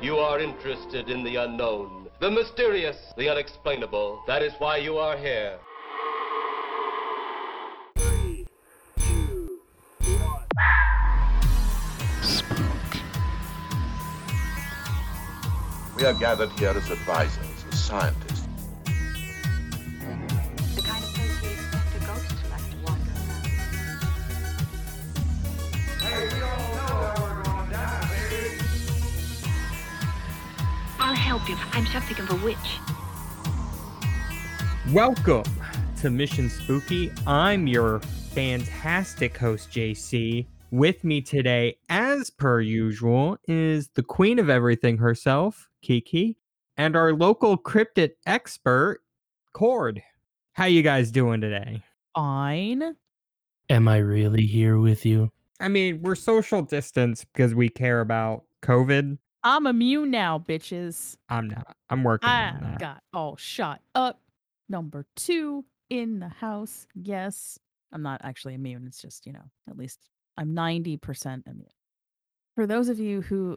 You are interested in the unknown, the mysterious, the unexplainable. That is why you are here. We are gathered here as advisors, as scientists. Help you. I'm something of a witch. Welcome to Mission Spooky. I'm your fantastic host, JC. With me today, as per usual, is the queen of everything herself, Kiki, and our local cryptid expert, Cord. How you guys doing today? Fine. Am I really here with you? I mean, we're social distance because we care about COVID. I'm immune now, bitches. I'm not. I'm working I on that. got all shot up. Number two in the house. Yes. I'm not actually immune. It's just, you know, at least I'm 90% immune. For those of you who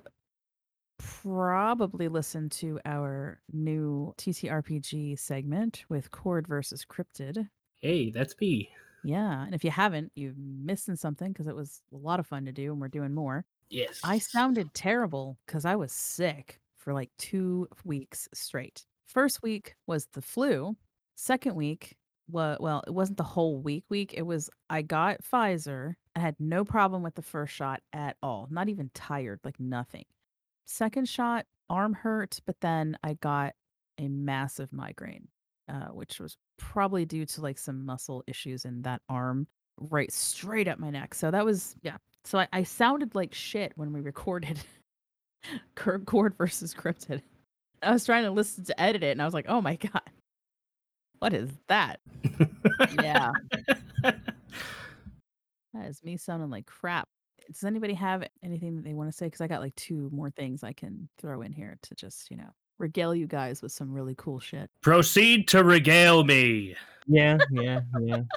probably listened to our new TTRPG segment with Cord versus Cryptid. Hey, that's me. Yeah. And if you haven't, you're missing something because it was a lot of fun to do and we're doing more. Yes. I sounded terrible because I was sick for like two weeks straight. First week was the flu. Second week, well, well, it wasn't the whole week. Week it was. I got Pfizer. I had no problem with the first shot at all. Not even tired, like nothing. Second shot, arm hurt, but then I got a massive migraine, uh, which was probably due to like some muscle issues in that arm, right straight up my neck. So that was yeah, so I, I sounded like shit when we recorded Kirk Cord versus Cryptid. I was trying to listen to edit it and I was like, oh my God. What is that? Yeah. That is me sounding like crap. Does anybody have anything that they want to say? Because I got like two more things I can throw in here to just, you know, regale you guys with some really cool shit. Proceed to regale me. Yeah, yeah, yeah.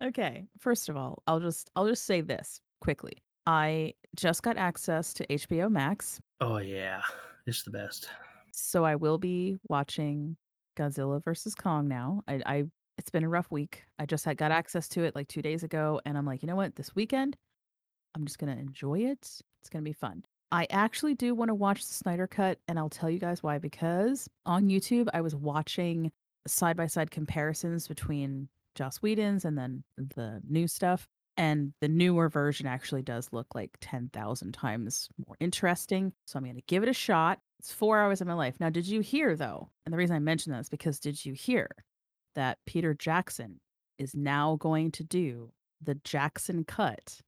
Okay. First of all, I'll just I'll just say this quickly. I just got access to HBO Max. Oh yeah, it's the best. So I will be watching Godzilla versus Kong now. I, I it's been a rough week. I just had got access to it like two days ago, and I'm like, you know what? This weekend, I'm just gonna enjoy it. It's gonna be fun. I actually do want to watch the Snyder Cut, and I'll tell you guys why. Because on YouTube, I was watching side by side comparisons between Joss Whedon's and then the new stuff. And the newer version actually does look like 10,000 times more interesting. So I'm going to give it a shot. It's four hours of my life. Now, did you hear, though? And the reason I mention that is because did you hear that Peter Jackson is now going to do the Jackson cut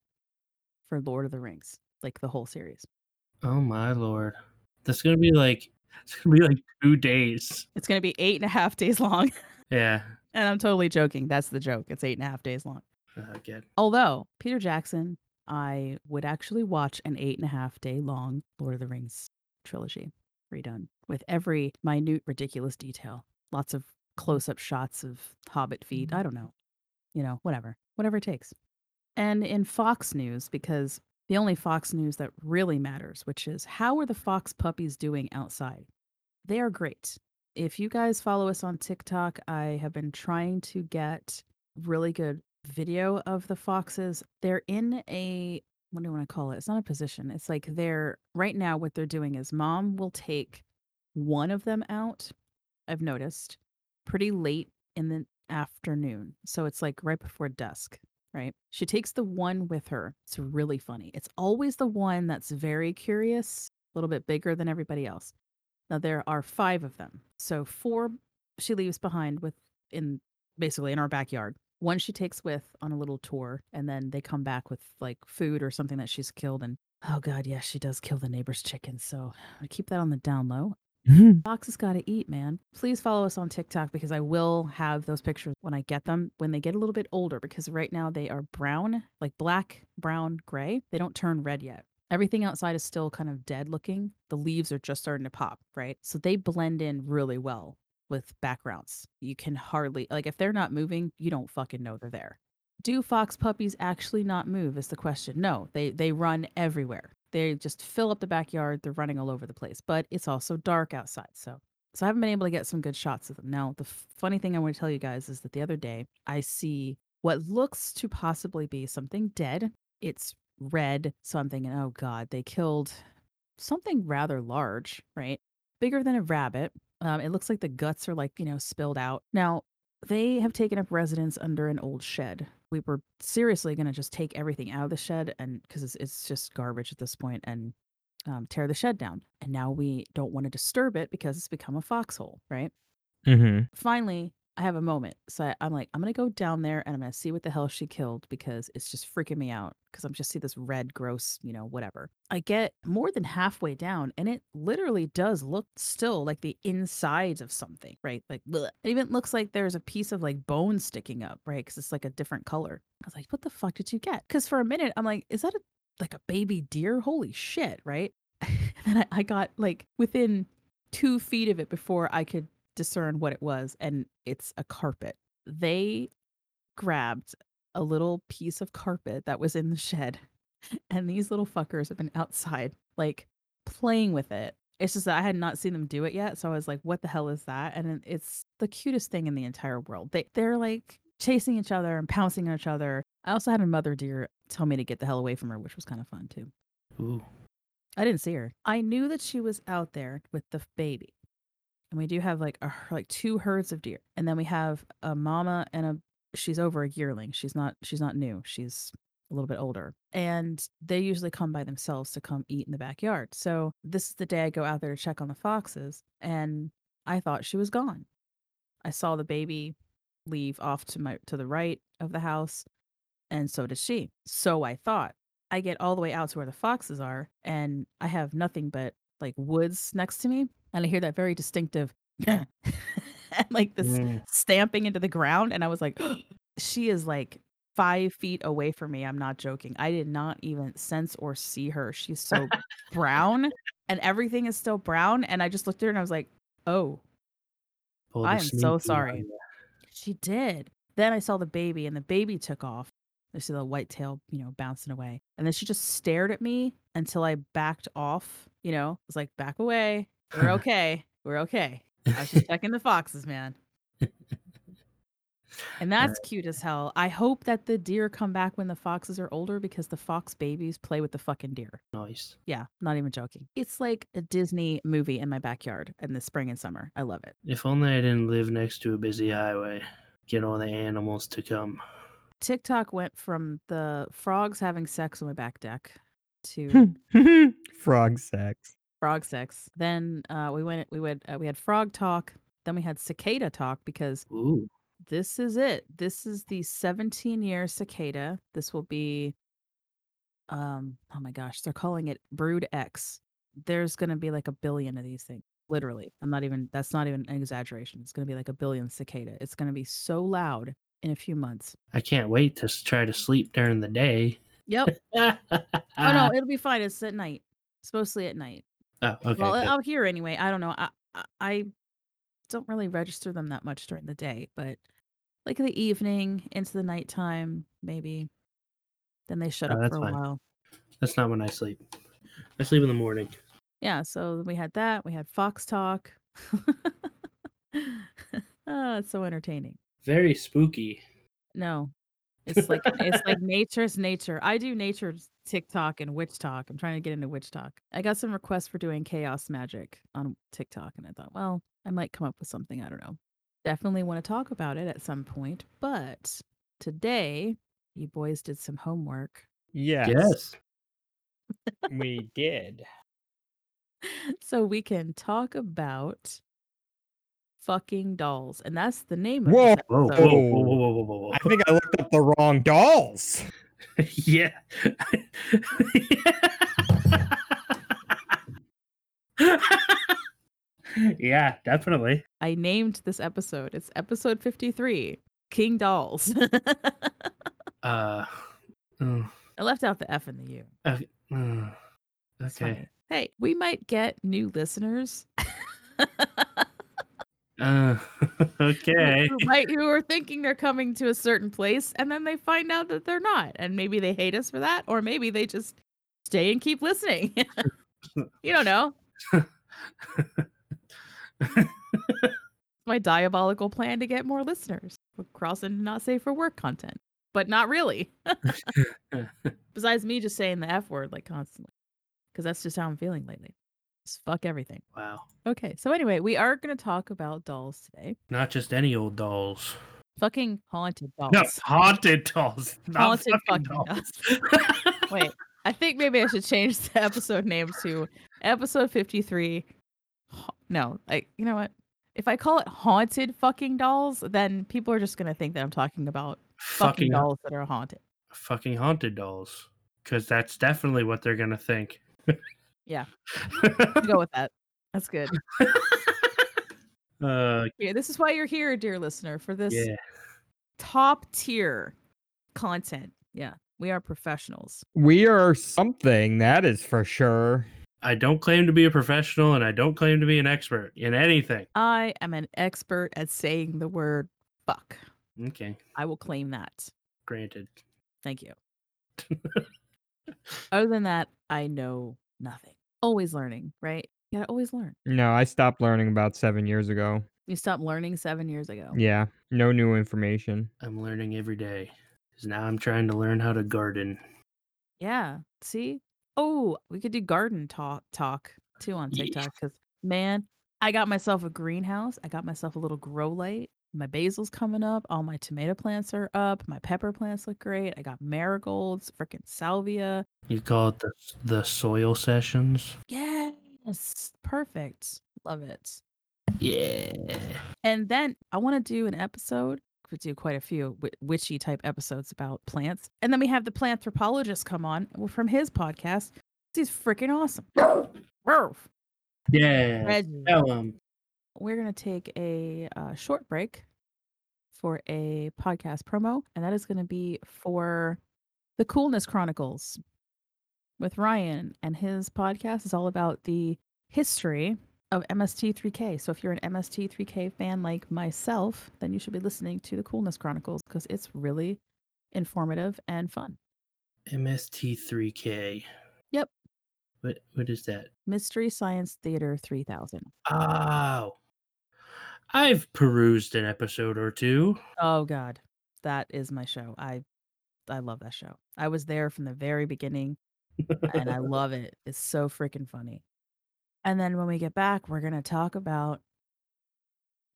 for Lord of the Rings, like the whole series? Oh my lord, that's gonna be like it's gonna be like two days. It's going to be eight and a half days long. Yeah. and I'm totally joking. That's the joke. It's eight and a half days long. Uh, good. Although, Peter Jackson, I would actually watch an eight and a half day long Lord of the Rings trilogy redone with every minute, ridiculous detail. Lots of close up shots of hobbit feet. I don't know. You know, whatever. Whatever it takes. And in Fox News, because the only Fox News that really matters, which is how are the Fox puppies doing outside? They are great. If you guys follow us on TikTok, I have been trying to get really good video of the foxes. They're in a what do I want to call it? It's not a position. It's like they're right now what they're doing is mom will take one of them out. I've noticed pretty late in the afternoon. So it's like right before dusk, right? She takes the one with her. It's really funny. It's always the one that's very curious, a little bit bigger than everybody else. Now there are five of them. So four she leaves behind with in basically in our backyard. One she takes with on a little tour, and then they come back with like food or something that she's killed. And oh god, yes, she does kill the neighbor's chickens. So I keep that on the down low. Mm-hmm. Fox has got to eat, man. Please follow us on TikTok because I will have those pictures when I get them when they get a little bit older because right now they are brown, like black, brown, gray. They don't turn red yet. Everything outside is still kind of dead looking. The leaves are just starting to pop, right? So they blend in really well with backgrounds. You can hardly, like, if they're not moving, you don't fucking know they're there. Do fox puppies actually not move? Is the question. No, they they run everywhere. They just fill up the backyard. They're running all over the place, but it's also dark outside. So, so I haven't been able to get some good shots of them. Now, the funny thing I want to tell you guys is that the other day I see what looks to possibly be something dead. It's red. So I'm thinking, oh God, they killed something rather large, right? Bigger than a rabbit. Um, it looks like the guts are like, you know, spilled out. Now, they have taken up residence under an old shed. We were seriously going to just take everything out of the shed and because it's, it's just garbage at this point and um, tear the shed down. And now we don't want to disturb it because it's become a foxhole, right? Mm-hmm. finally I have a moment. So I, I'm like, I'm gonna go down there and I'm gonna see what the hell she killed because it's just freaking me out. Because I'm just see this red, gross, you know, whatever. I get more than halfway down, and it literally does look still like the insides of something, right? Like, bleh. it even looks like there's a piece of like bone sticking up, right? Because it's like a different color. I was like, what the fuck did you get? Because for a minute, I'm like, is that a like a baby deer? Holy shit, right? and then I, I got like within two feet of it before I could discern what it was, and it's a carpet. They grabbed a little piece of carpet that was in the shed, and these little fuckers have been outside, like playing with it. It's just that I had not seen them do it yet, so I was like, "What the hell is that?" And it's the cutest thing in the entire world. They they're like chasing each other and pouncing on each other. I also had a mother deer tell me to get the hell away from her, which was kind of fun too. Ooh. I didn't see her. I knew that she was out there with the baby. And we do have like a like two herds of deer. And then we have a mama and a she's over a yearling. She's not she's not new. She's a little bit older. And they usually come by themselves to come eat in the backyard. So this is the day I go out there to check on the foxes and I thought she was gone. I saw the baby leave off to my to the right of the house and so does she. So I thought. I get all the way out to where the foxes are, and I have nothing but like woods next to me, and I hear that very distinctive, and like this Mm. stamping into the ground, and I was like, she is like five feet away from me. I'm not joking. I did not even sense or see her. She's so brown, and everything is still brown, and I just looked at her and I was like, oh, Pulled a I am so sorry. she did. Then I saw the baby, and the baby took off. I see the white tail, you know, bouncing away. And then she just stared at me until I backed off, you know, was like, back away. We're okay. We're okay. I was just checking the foxes, man. And that's cute as hell. I hope that the deer come back when the foxes are older because the fox babies play with the fucking deer. Nice. Yeah, not even joking. It's like a Disney movie in my backyard in the spring and summer. I love it. If only I didn't live next to a busy highway. Get all the animals to come. TikTok went from the frogs having sex on my back deck to Frog sex. Frog sex. Then uh, we went. We went. Uh, we had frog talk. Then we had cicada talk because Ooh. this is it. This is the 17 year cicada. This will be. Um. Oh my gosh, they're calling it Brood X. There's gonna be like a billion of these things. Literally, I'm not even. That's not even an exaggeration. It's gonna be like a billion cicada. It's gonna be so loud in a few months. I can't wait to try to sleep during the day. Yep. oh Oh no, it'll be fine. It's at night. It's mostly at night. Oh, okay. well, good. out here anyway. I don't know. I, I don't really register them that much during the day, but like in the evening into the nighttime, maybe. Then they shut Oh, up that's for a fine. while. That's not when I sleep. I sleep in the morning. Yeah. So we had that. We had Fox Talk. oh, it's so entertaining. Very spooky. No, it's like it's like nature's nature. I do nature's TikTok and witch talk. I'm trying to get into witch talk. I got some requests for doing chaos magic on TikTok, and I thought, well, I might come up with something. I don't know. Definitely want to talk about it at some point, but today you boys did some homework, Yes, Yes. we did. so we can talk about fucking dolls, and that's the name of Whoa, Whoa, whoa, whoa, whoa, whoa, whoa, whoa, whoa. I think I looked up the wrong dolls. yeah. yeah, definitely. I named this episode. It's episode 53, King Dolls. Uh, oh, I left out the F and the U. okay. uh, It's okay. Hey, we might get new listeners Uh, okay. who, might, who are thinking they're coming to a certain place and then they find out that they're not. And maybe they hate us for that, or maybe they just stay and keep listening. you don't know. My diabolical plan to get more listeners. Cross into not safe for work content, but not really. Besides me just saying the F word like constantly, because that's just how I'm feeling lately. Just fuck everything. wow. Okay, so anyway, we are going to talk about dolls today. Not just any old dolls. Fucking haunted dolls. No, haunted dolls. Not Haunted fucking fucking dolls. Wait, I think maybe I should change the episode name to episode 53. No, like, you know what? If I call it haunted fucking dolls, then people are just going to think that I'm talking about fucking, fucking dolls that are haunted. fucking haunted dolls. Because that's definitely what they're gonna think. Yeah. Go with that. That's good. uh, Yeah, this is why you're here, dear listener, for this yeah. top tier content. Yeah, we are professionals. We are something, that is for sure. I don't claim to be a professional, and I don't claim to be an expert in anything. I am an expert at saying the word fuck. Okay, I will claim that. granted. Thank you. Other than that, I know nothing. Always learning, right? You gotta always learn. No, I stopped learning about seven years ago. You stopped learning seven years ago. Yeah, no new information. I'm learning every day because now I'm trying to learn how to garden. Yeah. See? Oh, we could do garden talk talk too on Yeah. TikTok because man, I got myself a greenhouse. I got myself a little grow light. My basil's coming up. All my tomato plants are up. My pepper plants look great. I got marigolds, freaking salvia. You call it the the soil sessions. Yes. Perfect. Love it. Yeah. And then I want to do an episode. We do quite a few witchy type episodes about plants. And then we have the plant anthropologist come on from his podcast. He's freaking awesome. Roof. Yeah. Reggie. Tell 'em. We're going to take a uh, short break for a podcast promo, and that is going to be for the Coolness Chronicles with Ryan. And his podcast is all about the history of MST3K. So if you're an MST3K fan like myself, then you should be listening to the Coolness Chronicles because it's really informative and fun. MST3K. Yep. What what is that? Mystery Science Theater 3000. Oh. I've perused an episode or two. Oh God, that is my show. I I love that show. I was there from the very beginning, and I love it. It's so freaking funny. And then when we get back, we're gonna talk about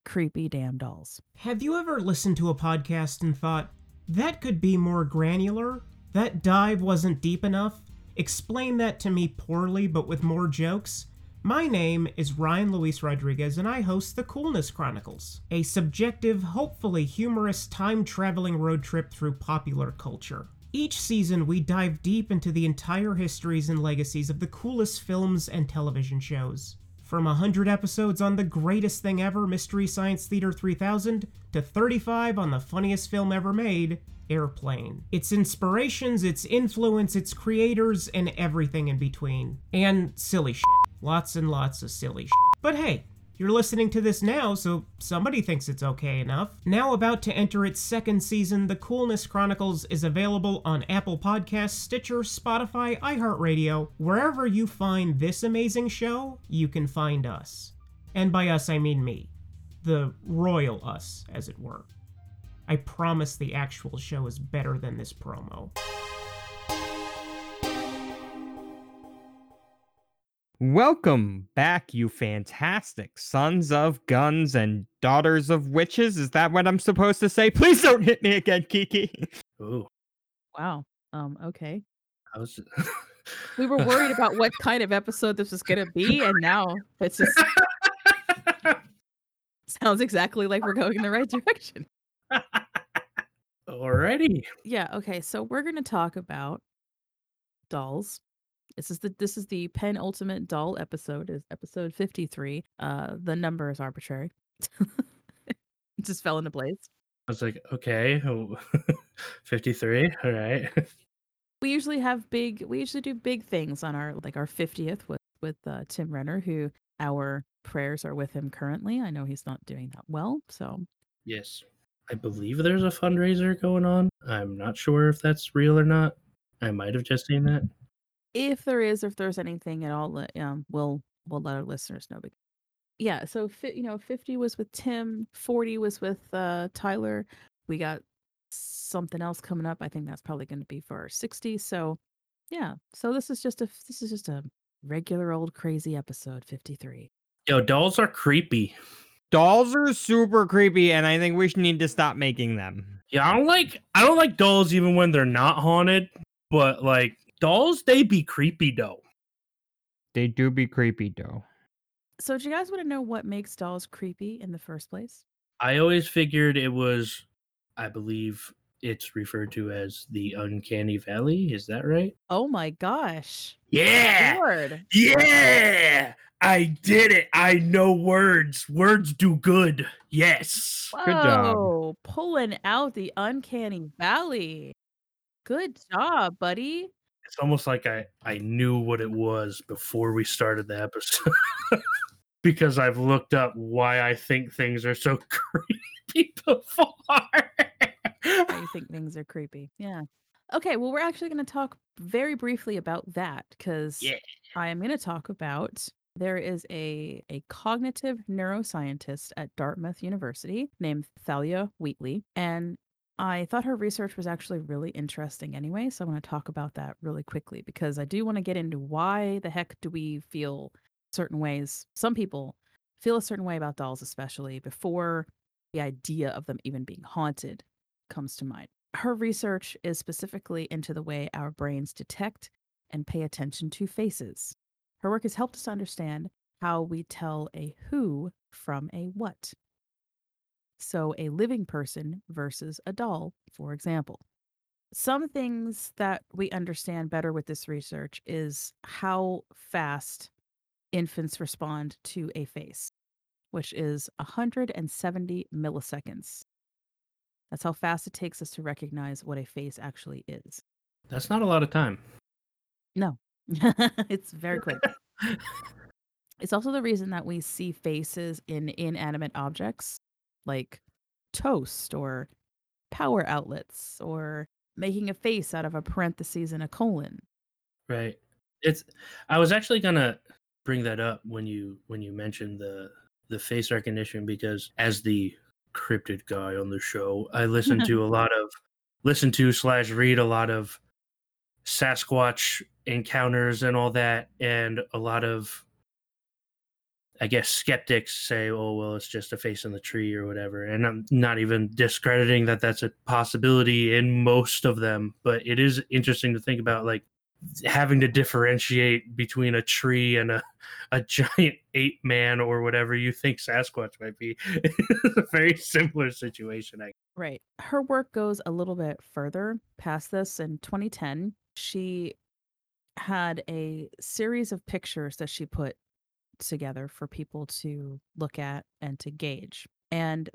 creepy damn dolls. Have you ever listened to a podcast and thought, that could be more granular? That dive wasn't deep enough? Explain that to me poorly but with more jokes? My name is Ryan Luis Rodriguez, and I host the Coolness Chronicles, a subjective, hopefully humorous time traveling road trip through popular culture. Each season, we dive deep into the entire histories and legacies of the coolest films and television shows. From 100 episodes on the greatest thing ever, Mystery Science Theater 3000, to 35 on the funniest film ever made, Airplane. Its inspirations, its influence, its creators, and everything in between. And silly shit. Lots and lots of silly shit. But hey, you're listening to this now, so somebody thinks it's okay enough. Now about to enter its second season, The Coolness Chronicles is available on Apple Podcasts, Stitcher, Spotify, iHeartRadio. Wherever you find this amazing show, you can find us. And by us, I mean me. The royal us, as it were. I promise the actual show is better than this promo. Welcome back, you fantastic sons of guns and daughters of witches. Is that what I'm supposed to say? Please don't hit me again, Kiki. Ooh. Wow. Um. Okay. I was We were worried about what kind of episode this was gonna be, and now it's just sounds exactly like we're going in the right direction. Alrighty. Yeah. Okay. So we're gonna talk about dolls. This is the this is the penultimate doll episode. Is episode fifty three. Uh, the number is arbitrary. it just fell into place. I was like, okay, oh, 53. All right. We usually have big. We usually do big things on our like our fiftieth with with uh, Tim Renner, who our prayers are with him currently. I know he's not doing that well, so Yes. I believe there's a fundraiser going on. I'm not sure if that's real or not. I might have just seen that. If there is, if there's anything at all, let- um, we'll we'll let our listeners know. But yeah, so fi- you know, fifty was with Tim, forty was with uh, Tyler. We got something else coming up. I think that's probably going to be for our sixty. So yeah, so this is just a this is just a regular old crazy episode fifty three. Yo, dolls are creepy. Dolls are super creepy, and I think we should need to stop making them. Yeah, I don't like I don't like dolls even when they're not haunted, but like dolls, they be creepy though. They do be creepy, though. So do you guys want to know what makes dolls creepy in the first place? I always figured it was, I believe it's referred to as the uncanny valley. Is that right? Oh my gosh. Yeah. Lord. Yeah. I did it. I know words. Words do good. Yes. Good job. Pulling out the uncanny valley. Good job, buddy. It's almost like I I knew what it was before we started the episode. because I've looked up why I think things are so creepy before. Why you think things are creepy. Yeah. Okay, well, we're actually going to talk very briefly about that because Yeah. I am going to talk about there is a, a cognitive neuroscientist at Dartmouth University named Thalia Wheatley. And I thought her research was actually really interesting anyway. So I want to talk about that really quickly because I do want to get into why the heck do we feel certain ways. Some people feel a certain way about dolls, especially before the idea of them even being haunted comes to mind. Her research is specifically into the way our brains detect and pay attention to faces. Her work has helped us understand how we tell a who from a what. So, a living person versus a doll, for example. Some things that we understand better with this research is how fast infants respond to a face, which is 170 milliseconds. That's how fast it takes us to recognize what a face actually is. That's not a lot of time. No, it's very quick. It's also the reason that we see faces in inanimate objects like toast or power outlets or making a face out of a parentheses and a colon. Right. It's I was actually gonna bring that up when you when you mentioned the the face recognition because as the cryptid guy on the show, I listen to a lot of listen to slash read a lot of Sasquatch encounters and all that, and a lot of I guess skeptics say, "Oh, well, it's just a face in the tree or whatever." And I'm not even discrediting that that's a possibility in most of them, but it is interesting to think about, like having to differentiate between a tree and a, a giant ape man or whatever you think Sasquatch might be. it's a very similar situation. I Right. Her work goes a little bit further past this. In 2010, she had a series of pictures that she put together for people to look at and to gauge. And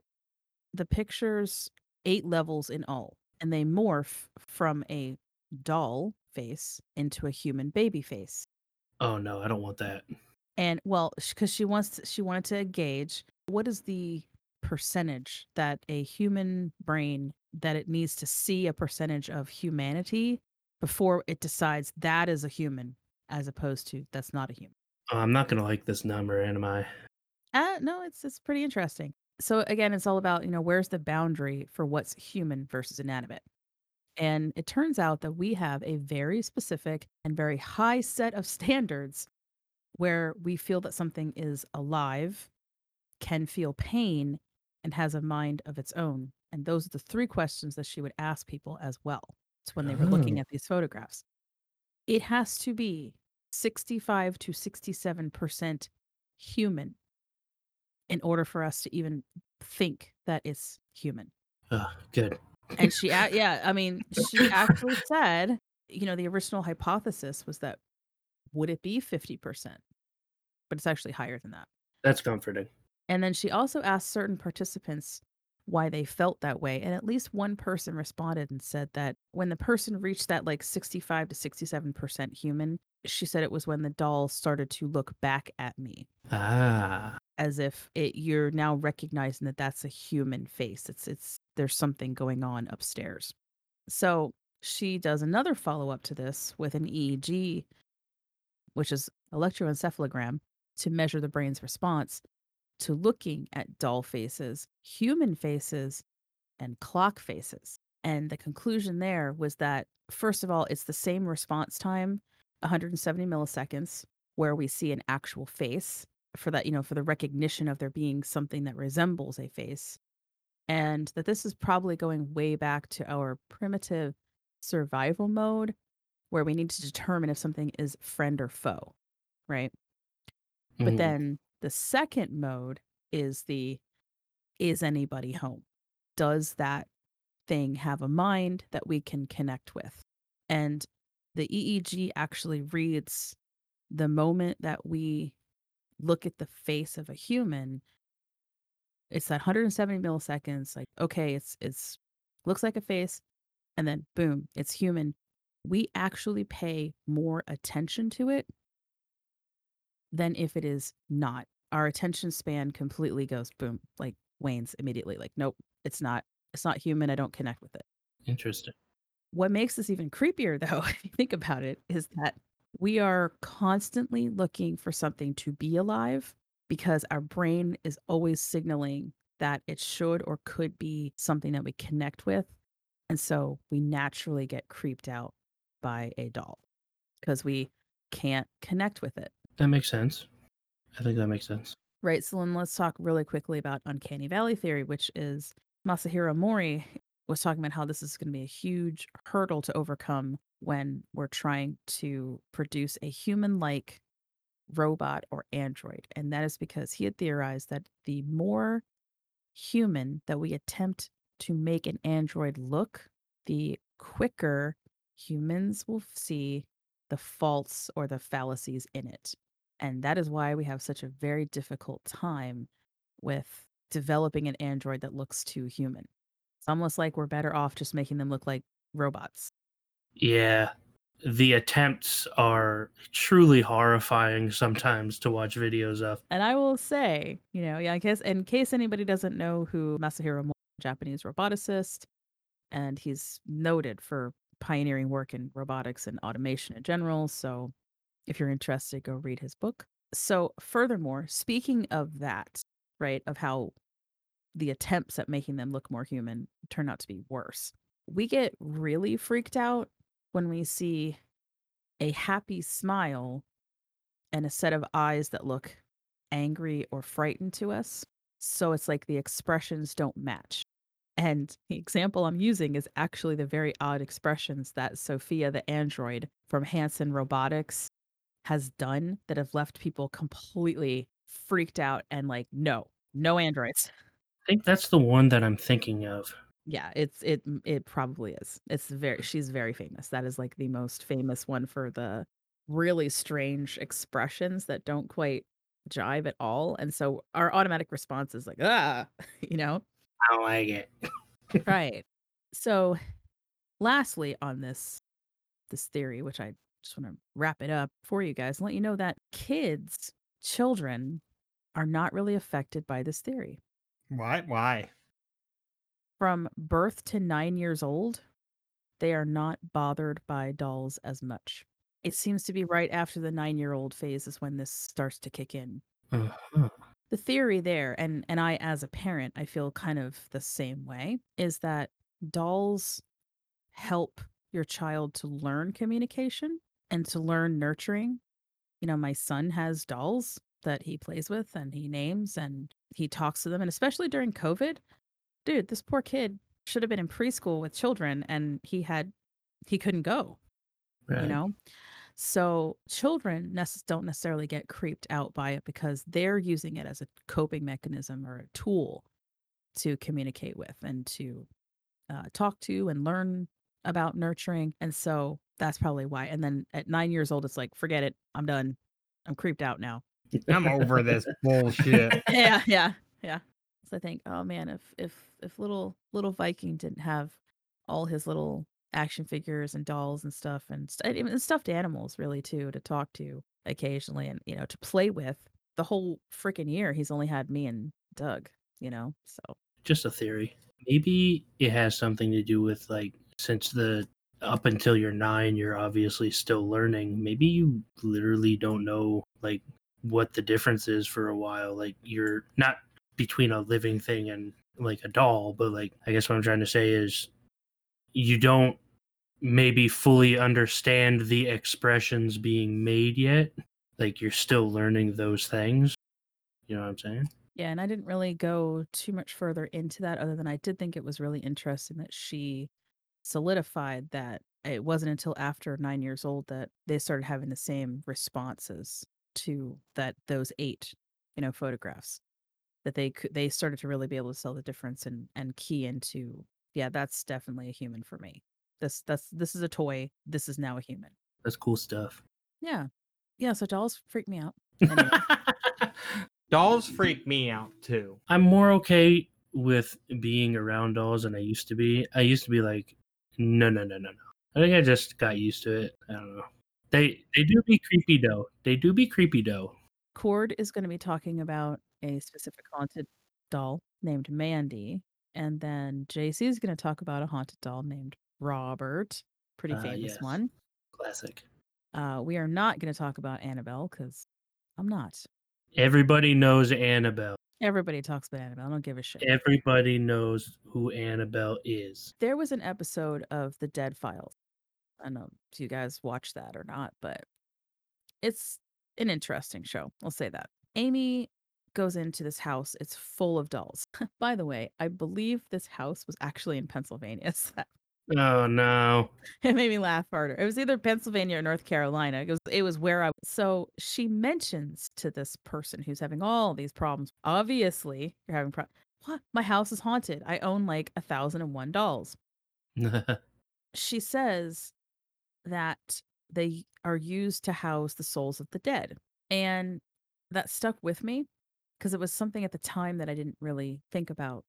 the pictures, eight levels in all, and they morph from a doll face into a human baby face. oh no, I don't want that. And well, because she wants to, she wanted to gauge what is the percentage that a human brain that it needs to see a percentage of humanity before it decides that is a human as opposed to that's not a human. Oh, I'm not gonna like this number, am I? Uh, no, it's it's pretty interesting. So again, it's all about you know where's the boundary for what's human versus inanimate. And it turns out that we have a very specific and very high set of standards where we feel that something is alive, can feel pain, and has a mind of its own. And those are the three questions that she would ask people as well. It's when they were looking Oh. at these photographs. It has to be 65 to 67% human in order for us to even think that it's human. Oh, good. And she, yeah, I mean, she actually said, you know, the original hypothesis was that would it be 50%? But it's actually higher than that. That's comforting. And then she also asked certain participants why they felt that way. And at least one person responded and said that when the person reached that like 65 to 67% human, she said it was when the doll started to look back at me Ah. as if it you're now recognizing that that's a human face. It's it's there's something going on upstairs. So she does another follow up to this with an EEG which is electroencephalogram to measure the brain's response to looking at doll faces, human faces, and clock faces. And the conclusion there was that, first of all, it's the same response time, 170 milliseconds, where we see an actual face for that, you know, for the recognition of there being something that resembles a face. And that this is probably going way back to our primitive survival mode where we need to determine if something is friend or foe, right? But Mhm. then the second mode is the is anybody home? Does that thing have a mind that we can connect with? And the EEG actually reads the moment that we look at the face of a human. It's that 170 milliseconds. Like, okay, it's it's looks like a face, and then boom, it's human. We actually pay more attention to it than if it is not. Our attention span completely goes boom, like wanes immediately. Like, nope, it's not. It's not human. I don't connect with it. Interesting. What makes this even creepier, though, if you think about it, is that we are constantly looking for something to be alive because our brain is always signaling that it should or could be something that we connect with. And so we naturally get creeped out by a doll because we can't connect with it. That makes sense. I think that makes sense. Right. So then let's talk really quickly about Uncanny Valley theory, which is Masahiro Mori was talking about how this is going to be a huge hurdle to overcome when we're trying to produce a human like robot or android. And that is because he had theorized that the more human that we attempt to make an android look, the quicker humans will see the faults or the fallacies in it. And that is why we have such a very difficult time with developing an android that looks too human. It's almost like we're better off just making them look like robots. Yeah. The attempts are truly horrifying sometimes to watch videos of. And I will say, you know, yeah, I guess in case anybody doesn't know who Masahiro Mori, Japanese roboticist, and he's noted for pioneering work in robotics and automation in general. So if you're interested, go read his book. So, furthermore, speaking of that, right, of how the attempts at making them look more human turn out to be worse, we get really freaked out when we see a happy smile and a set of eyes that look angry or frightened to us. So it's like the expressions don't match. And the example I'm using is actually the very odd expressions that Sophia, the android from Hanson Robotics, has done that have left people completely freaked out and like, no, no androids. I think that's the one that I'm thinking of. Yeah, it's it it probably is. It's very she's very famous. That is like the most famous one for the really strange expressions that don't quite jive at all. And so our automatic response is like, ah, you know? I don't like it. right. So lastly on this this theory, which I just want to wrap it up for you guys, and let you know that kids, children are not really affected by this theory. Why? Why? From birth to 9 years old, they are not bothered by dolls as much. It seems to be right after the 9-year-old phase is when this starts to kick in. Uh-huh. the theory there and and i as a parent i feel kind of the same way is that dolls help your child to learn communication and to learn nurturing. You know my son has dolls that he plays with and he names and he talks to them and especially during covid dude this poor kid should have been in preschool with children and he had he couldn't go you know? So children nece- don't necessarily get creeped out by it because they're using it as a coping mechanism or a tool to communicate with and to uh, talk to and learn about nurturing and so that's probably why and then at nine years old it's like forget it i'm done i'm creeped out now I'm over this bullshit. yeah yeah yeah so i think oh man if if if little little viking didn't have all his little action figures and dolls and stuff and st- even stuffed animals really too to talk to occasionally and you know to play with the whole freaking year he's only had me and doug you know so Just a theory. Maybe it has something to do with like since the up until you're nine, you're obviously still learning. Maybe you literally don't know like what the difference is for a while. Like you're not between a living thing and like a doll, but like I guess what I'm trying to say is you don't maybe fully understand the expressions being made yet. Like you're still learning those things. You know what I'm saying? Yeah, and I didn't really go too much further into that other than I did think it was really interesting that she solidified that it wasn't until after 9 years old that they started having the same responses to that those eight, you know, photographs that they could they started to really be able to sell the difference and and key into yeah, that's definitely a human for me. This that's this is a toy. This is now a human. That's cool stuff. Yeah. Yeah, so dolls freak me out. Anyway. Dolls freak me out too. I'm more okay with being around dolls than I used to be. I used to be like, no, no, no, no, no. I think I just got used to it. I don't know. They they do be creepy though. They do be creepy though. Cord is going to be talking about a specific haunted doll named Mandy, and then JC is going to talk about a haunted doll named Robert, pretty Uh, famous yes. one. Classic. Uh, we are not going to talk about Annabelle because I'm not. Everybody knows Annabelle. Everybody talks about Annabelle. I don't give a shit. Everybody knows who Annabelle is. there was an episode of The Dead Files. I don't know if you guys watch that or not, but it's an interesting show. I'll say that. Amy goes into this house. It's full of dolls. By the way, I believe this house was actually in Pennsylvania. So that- Oh no. it made me laugh harder. It was either Pennsylvania or North Carolina. It was it was where I so she mentions to this person who's having all these problems. Obviously, you're having problems. What? My house is haunted. I own like a thousand and one dolls. she says that they are used to house the souls of the dead. And that stuck with me because it was something at the time that I didn't really think about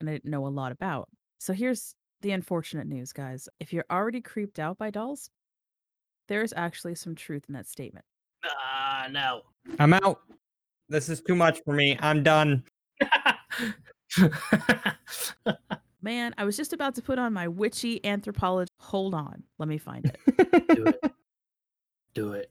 and I didn't know a lot about. So here's the unfortunate news, guys. If you're already creeped out by dolls, there's actually some truth in that statement. ah no. I'm out. This is too much for me. I'm done. Man, I was just about to put on my witchy anthropology. Hold on. Let me find it. Do it. Do it.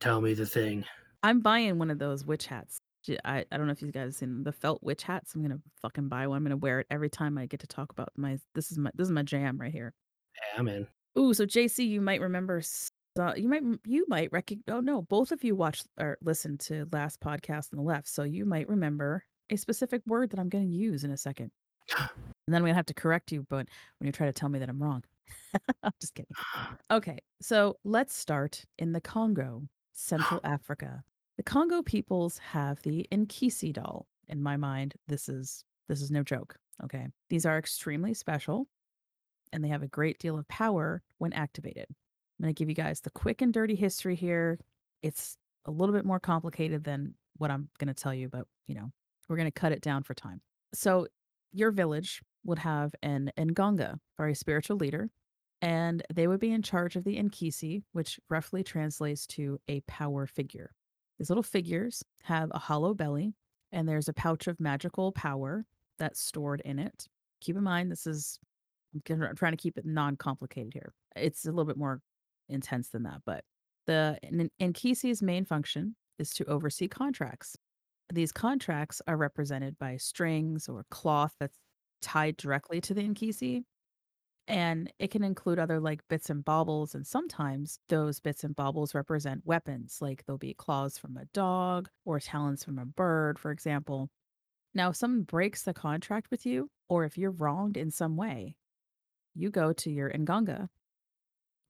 Tell me the thing. I'm buying one of those witch hats. J- I, I don't know if you guys have seen the felt witch hats. I'm gonna fucking buy one. I'm gonna wear it every time I get to talk about my this is my this is my jam right here. Yeah, I'm in. Ooh, so JC, you might remember s- uh, you might you might recognize oh no, both of you watched or listened to last podcast on the left, so you might remember a specific word that I'm gonna use in a second. And then I'm gonna have to correct you, but when you try to tell me that I'm wrong. I'm just kidding. Okay, so let's start in the Congo, Central Africa. The Congo peoples have the Nkisi doll. In my mind, this is this is no joke. Okay, these are extremely special, and they have a great deal of power when activated. I'm going to give you guys the quick and dirty history here. It's a little bit more complicated than what I'm going to tell you, but you know, we're going to cut it down for time. So, your village would have an Nganga, or a spiritual leader, and they would be in charge of the Nkisi, which roughly translates to a power figure. These little figures have a hollow belly, and there's a pouch of magical power that's stored in it. Keep in mind, this is I'm trying to keep it non-complicated here. It's a little bit more intense than that, but the Nkisi's main function is to oversee contracts. These contracts are represented by strings or cloth that's tied directly to the Nkisi, and it can include other like bits and baubles, and sometimes those bits and baubles represent weapons, like there'll be claws from a dog or talons from a bird, for example. Now, if someone breaks the contract with you, or if you're wronged in some way, you go to your Nganga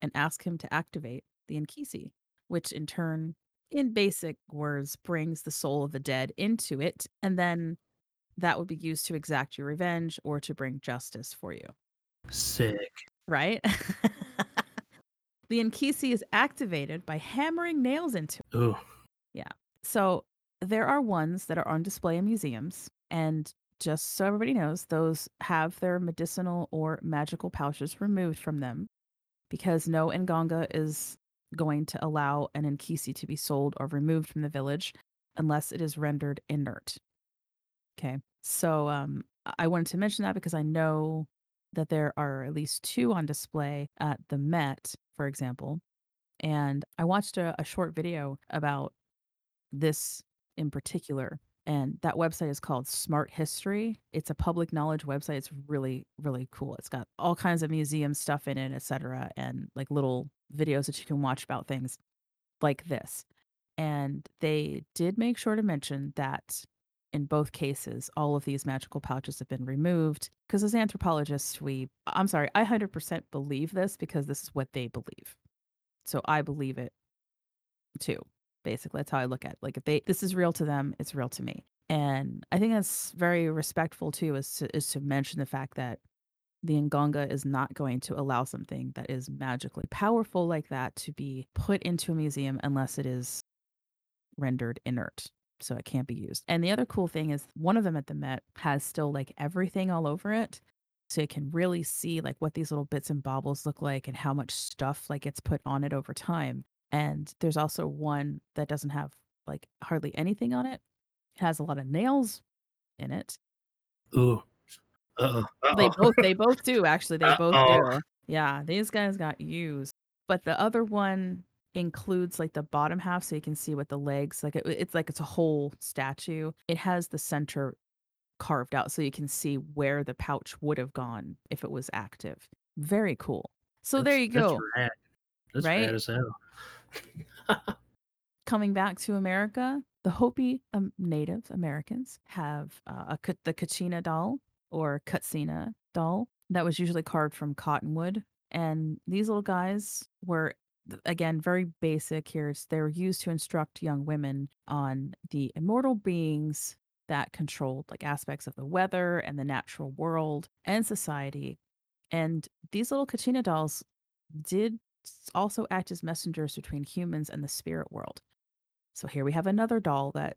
and ask him to activate the Nkisi, which in turn, in basic words, brings the soul of the dead into it, and then that would be used to exact your revenge or to bring justice for you, Sick. right? the Nkisi is activated by hammering nails into it. Ooh. So there are ones that are on display in museums, and just so everybody knows, those have their medicinal or magical pouches removed from them because no Nganga is going to allow an Nkisi to be sold or removed from the village unless it is rendered inert. Okay. So um I wanted to mention that because I know that there are at least two on display at the Met, for example. And I watched a, a short video about this in particular. And that website is called Smart History. It's a public knowledge website. It's really, really cool. It's got all kinds of museum stuff in it, etc., and like little videos that you can watch about things like this. And they did make sure to mention that in both cases, all of these magical pouches have been removed. Because as anthropologists, we, I'm sorry, I 100% believe this because this is what they believe. So I believe it too. Basically, that's how I look at it. Like if they, this is real to them, it's real to me. And I think that's very respectful too, is to, is to mention the fact that the Nganga is not going to allow something that is magically powerful like that to be put into a museum unless it is rendered inert. So it can't be used. And the other cool thing is one of them at the Met has still like everything all over it. So you can really see like what these little bits and baubles look like and how much stuff like gets put on it over time. And there's also one that doesn't have like hardly anything on it. It has a lot of nails in it. Ooh. Uh-oh. They Uh-oh. both they both do actually. They both Uh-oh. do. Yeah, these guys got used. But the other one includes like the bottom half so you can see what the legs like it, it's like it's a whole statue. It has the center carved out so you can see where the pouch would have gone if it was active. Very cool. So there you go. That's rad. That's Right? rad as hell. coming back to America, the Hopi um, Native Americans have uh, a the Kachina doll or Katsina doll that was usually carved from cottonwood, and these little guys were again very basic here. It's- They were used to instruct young women on the immortal beings that controlled like aspects of the weather and the natural world and society. And these little Kachina dolls did also act as messengers between humans and the spirit world. So here we have another doll that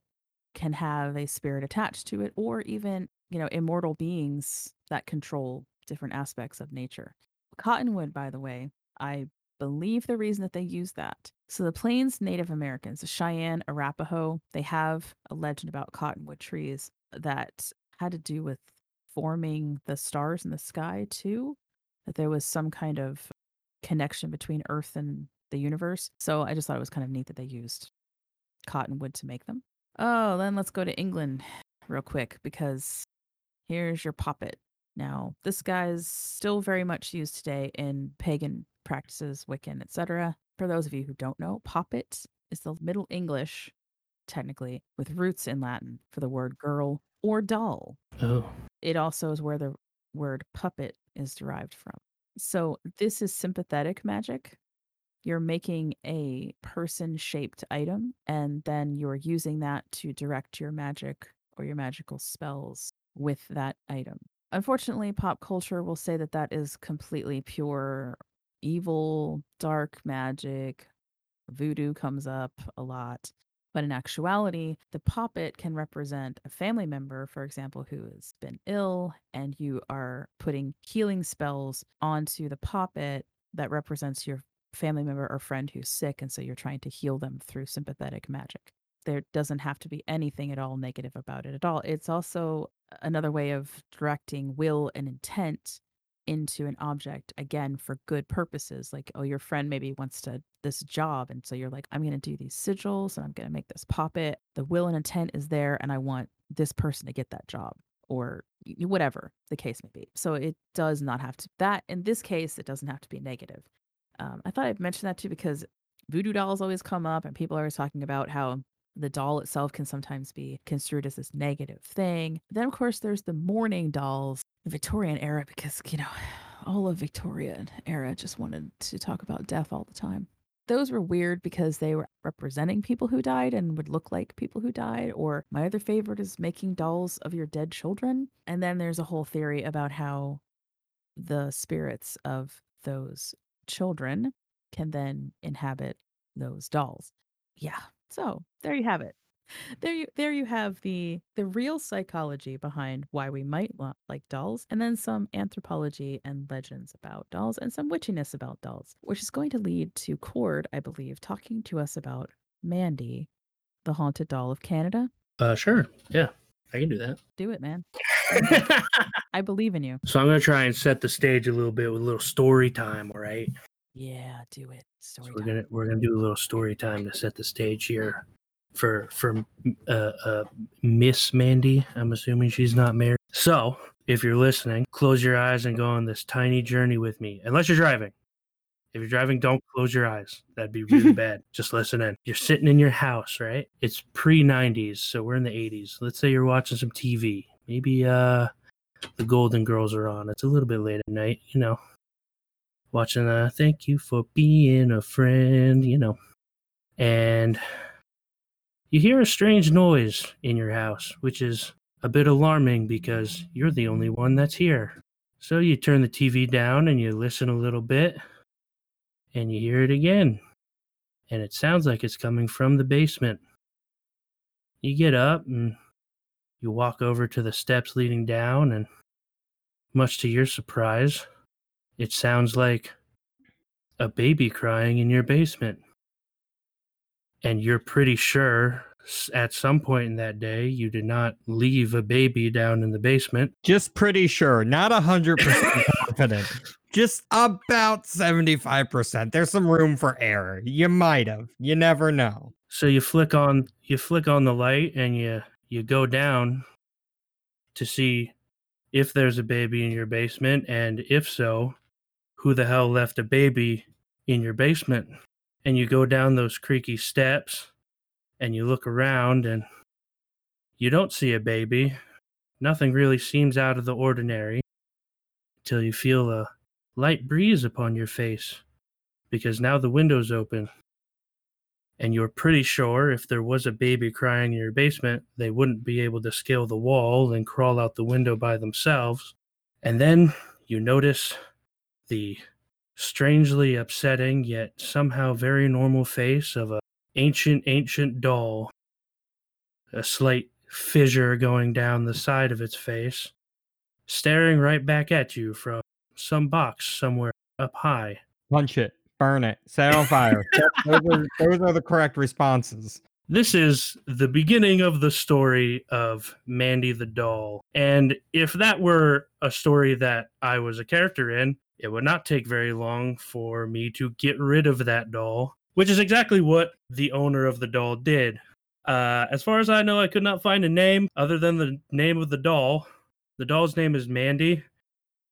can have a spirit attached to it, or even, you know, immortal beings that control different aspects of nature. Cottonwood, by the way, I believe the reason that they use that. So the Plains Native Americans, the Cheyenne, Arapaho, they have a legend about cottonwood trees that had to do with forming the stars in the sky too. That there was some kind of connection between Earth and the universe. So I just thought it was kind of neat that they used cottonwood to make them. Oh, then let's go to England real quick because here's your poppet. Now, this guy is still very much used today in pagan practices, Wiccan, etc. For those of you who don't know, poppet is the Middle English, technically, with roots in Latin for the word girl or doll. Oh. It also is where the word puppet is derived from. So this is sympathetic magic. You're making a person shaped item, and then you're using that to direct your magic or your magical spells with that item. Unfortunately, pop culture will say that that is completely pure evil, dark magic. Voodoo comes up a lot. But in actuality, the poppet can represent a family member, for example, who has been ill, and you are putting healing spells onto the poppet that represents your family member or friend who's sick. And so you're trying to heal them through sympathetic magic. There doesn't have to be anything at all negative about it at all. It's also another way of directing will and intent into an object again for good purposes like oh your friend maybe wants to this job and so you're like i'm going to do these sigils and i'm going to make this pop it the will and intent is there and i want this person to get that job or whatever the case may be. So it does not have to that in this case it doesn't have to be negative. Um, i thought i'd mention that too because voodoo dolls always come up and people are always talking about how the doll itself can sometimes be construed as this negative thing. Then, of course, there's the mourning dolls, the Victorian era, because, you know, all of Victorian era just wanted to talk about death all the time. Those were weird because they were representing people who died and would look like people who died. Or my other favorite is making dolls of your dead children. And then there's a whole theory about how the spirits of those children can then inhabit those dolls. Yeah. So there you have it. There you there you have the the real psychology behind why we might like dolls, and then some anthropology and legends about dolls, and some witchiness about dolls, which is going to lead to Cord, I believe, talking to us about Mandy, the haunted doll of Canada. Uh, sure. Yeah, I can do that. Do it, man. I believe in you. so I'm gonna try and set the stage a little bit with a little story time. All right. Yeah, do it. So Story we're time. gonna we're gonna do a little story time to set the stage here for for uh, uh Miss Mandy. I'm assuming she's not married. So if you're listening, close your eyes and go on this tiny journey with me. Unless you're driving. If you're driving, don't close your eyes. That'd be really bad. Just listen in. You're sitting in your house, right? It's pre 90s, so we're in the 80s. Let's say you're watching some TV. Maybe uh the Golden Girls are on. It's a little bit late at night, you know watching uh thank you for being a friend you know and you hear a strange noise in your house which is a bit alarming because you're the only one that's here so you turn the tv down and you listen a little bit and you hear it again and it sounds like it's coming from the basement you get up and you walk over to the steps leading down and much to your surprise it sounds like a baby crying in your basement. And you're pretty sure at some point in that day you did not leave a baby down in the basement. Just pretty sure, not a hundred percent confident. Just about seventy-five percent. There's some room for error. You might have. You never know. So you flick on you flick on the light and you you go down to see if there's a baby in your basement and if so, who the hell left a baby in your basement? And you go down those creaky steps and you look around and you don't see a baby. Nothing really seems out of the ordinary till you feel a light breeze upon your face because now the window's open and you're pretty sure if there was a baby crying in your basement, they wouldn't be able to scale the wall and crawl out the window by themselves. And then you notice the strangely upsetting yet somehow very normal face of a ancient ancient doll a slight fissure going down the side of its face staring right back at you from some box somewhere up high Punch it, burn it, set on fire. those, are, those are the correct responses. This is the beginning of the story of Mandy the doll. And if that were a story that I was a character in, it would not take very long for me to get rid of that doll, which is exactly what the owner of the doll did. Uh, as far as I know, I could not find a name other than the name of the doll. The doll's name is Mandy.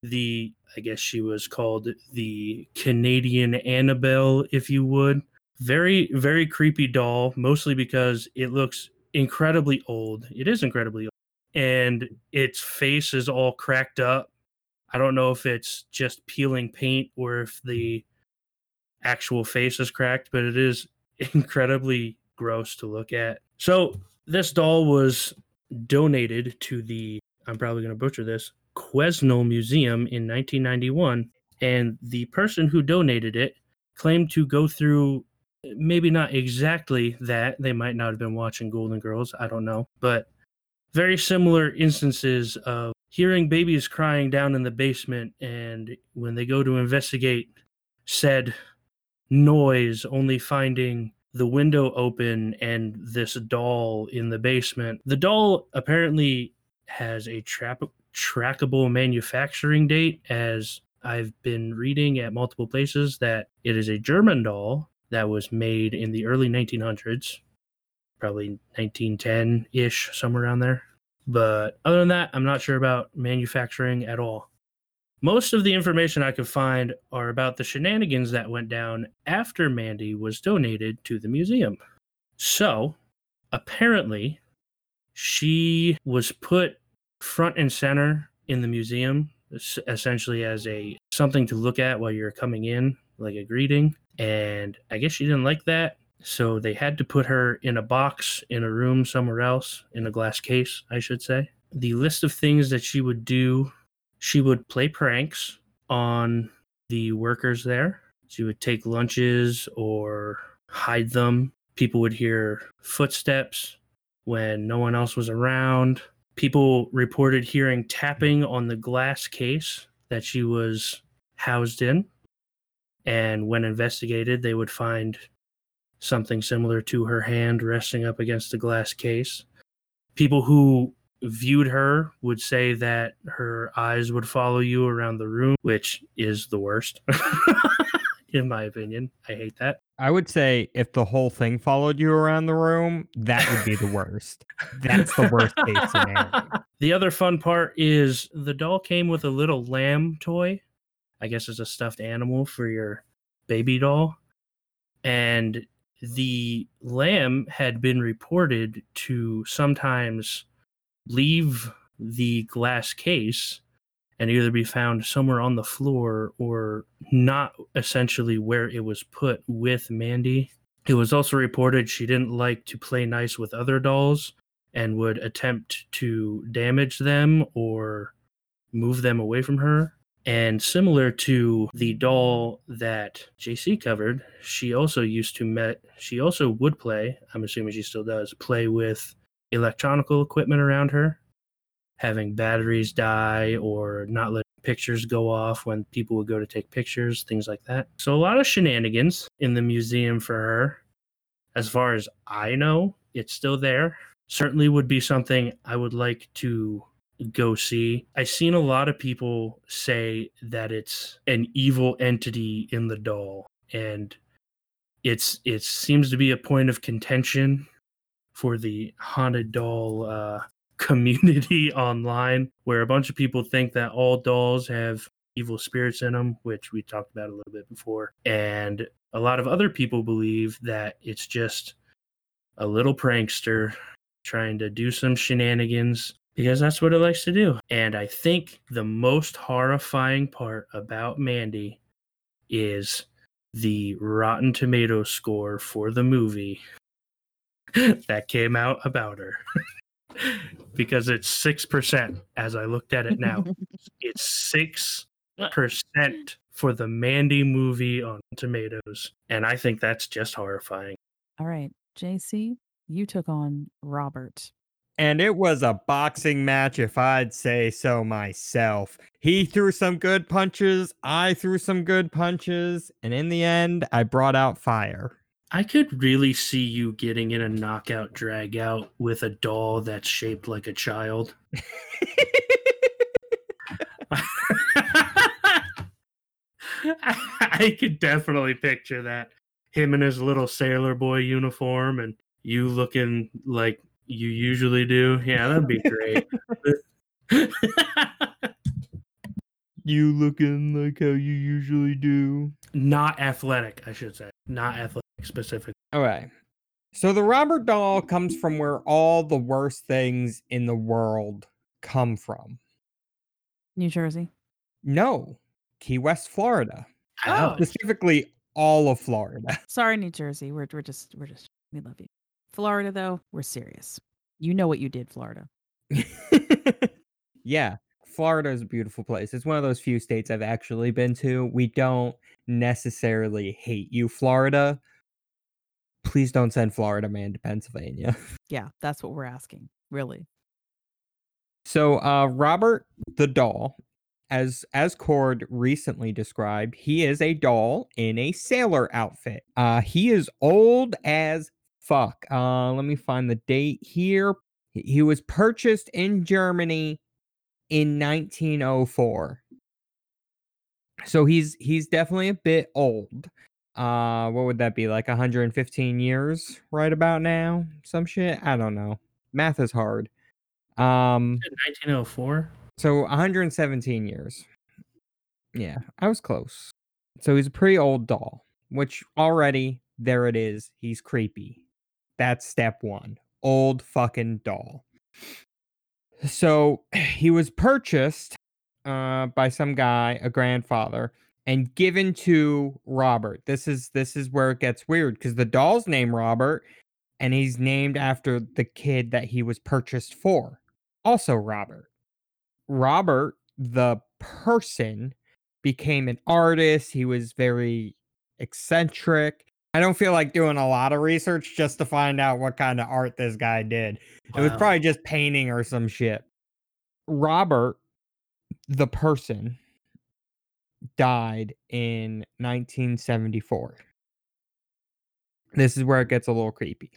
The, I guess she was called the Canadian Annabelle, if you would very very creepy doll mostly because it looks incredibly old it is incredibly old and its face is all cracked up i don't know if it's just peeling paint or if the actual face is cracked but it is incredibly gross to look at so this doll was donated to the i'm probably going to butcher this quesnel museum in 1991 and the person who donated it claimed to go through maybe not exactly that. They might not have been watching Golden Girls. I don't know. But very similar instances of hearing babies crying down in the basement. And when they go to investigate said noise, only finding the window open and this doll in the basement. The doll apparently has a trackable manufacturing date, as I've been reading at multiple places that it is a German doll that was made in the early 1900s, probably 1910 ish, somewhere around there. But other than that, I'm not sure about manufacturing at all. Most of the information I could find are about the shenanigans that went down after Mandy was donated to the museum. So, apparently, she was put front and center in the museum, essentially as a something to look at while you're coming in, like a greeting and I guess she didn't like that. So they had to put her in a box in a room somewhere else, in a glass case, I should say. The list of things that she would do she would play pranks on the workers there. She would take lunches or hide them. People would hear footsteps when no one else was around. People reported hearing tapping on the glass case that she was housed in and when investigated they would find something similar to her hand resting up against the glass case people who viewed her would say that her eyes would follow you around the room, which is the worst, in my opinion. I hate that. I would say if the whole thing followed you around the room, that would be the worst. That's the worst case scenario. The other fun part is the doll came with a little lamb toy. I guess it's a stuffed animal for your baby doll. And the lamb had been reported to sometimes leave the glass case and either be found somewhere on the floor or not essentially where it was put with Mandy. It was also reported she didn't like to play nice with other dolls and would attempt to damage them or move them away from her. And similar to the doll that JC covered, she also used to met she also would play, I'm assuming she still does, play with electronical equipment around her, having batteries die or not letting pictures go off when people would go to take pictures, things like that. So a lot of shenanigans in the museum for her. As far as I know, it's still there. Certainly would be something I would like to go see. I've seen a lot of people say that it's an evil entity in the doll and it's it seems to be a point of contention for the haunted doll uh, community online where a bunch of people think that all dolls have evil spirits in them which we talked about a little bit before and a lot of other people believe that it's just a little prankster trying to do some shenanigans because that's what it likes to do. And I think the most horrifying part about Mandy is the Rotten Tomato score for the movie that came out about her. because it's 6% as I looked at it now. it's 6% for the Mandy movie on Tomatoes. And I think that's just horrifying. All right, JC, you took on Robert. And it was a boxing match, if I'd say so myself. He threw some good punches, I threw some good punches, and in the end, I brought out fire. I could really see you getting in a knockout drag out with a doll that's shaped like a child. I could definitely picture that. Him in his little sailor boy uniform and you looking like you usually do. Yeah, that'd be great. You looking like how you usually do. Not athletic, I should say. Not athletic specific. Okay. So the Robert doll comes from where all the worst things in the world come from. New Jersey. No, Key West, Florida. Oh. Specifically, all of Florida. Sorry, New Jersey. We're we're just we're just we love you. Florida though, we're serious. You know what you did, Florida. yeah, Florida is a beautiful place. It's one of those few states I've actually been to. We don't necessarily hate you, Florida. Please don't send Florida man to Pennsylvania. Yeah, that's what we're asking. Really. So, uh, Robert the doll, as as Cord recently described, he is a doll in a sailor outfit. Uh, he is old as fuck. Uh, let me find the date here. He- was purchased in Germany in 1904. So he's he's definitely a bit old. Uh, what would that be like 115 years right about now? Some shit. I don't know. Math is hard. Um. 1904. So 117 years. Yeah, I was close. So he's a pretty old doll, which already there it is. He's creepy. That's step one. Old fucking doll. So he was purchased uh, by some guy, a grandfather, and given to Robert. This is this is where it gets weird because the doll's name Robert, and he's named after the kid that he was purchased for, also Robert. Robert, the person, became an artist. He was very eccentric. I don't feel like doing a lot of research just to find out what kind of art this guy did. It was probably just painting or some shit. Robert, the person, died in 1974. This is where it gets a little creepy.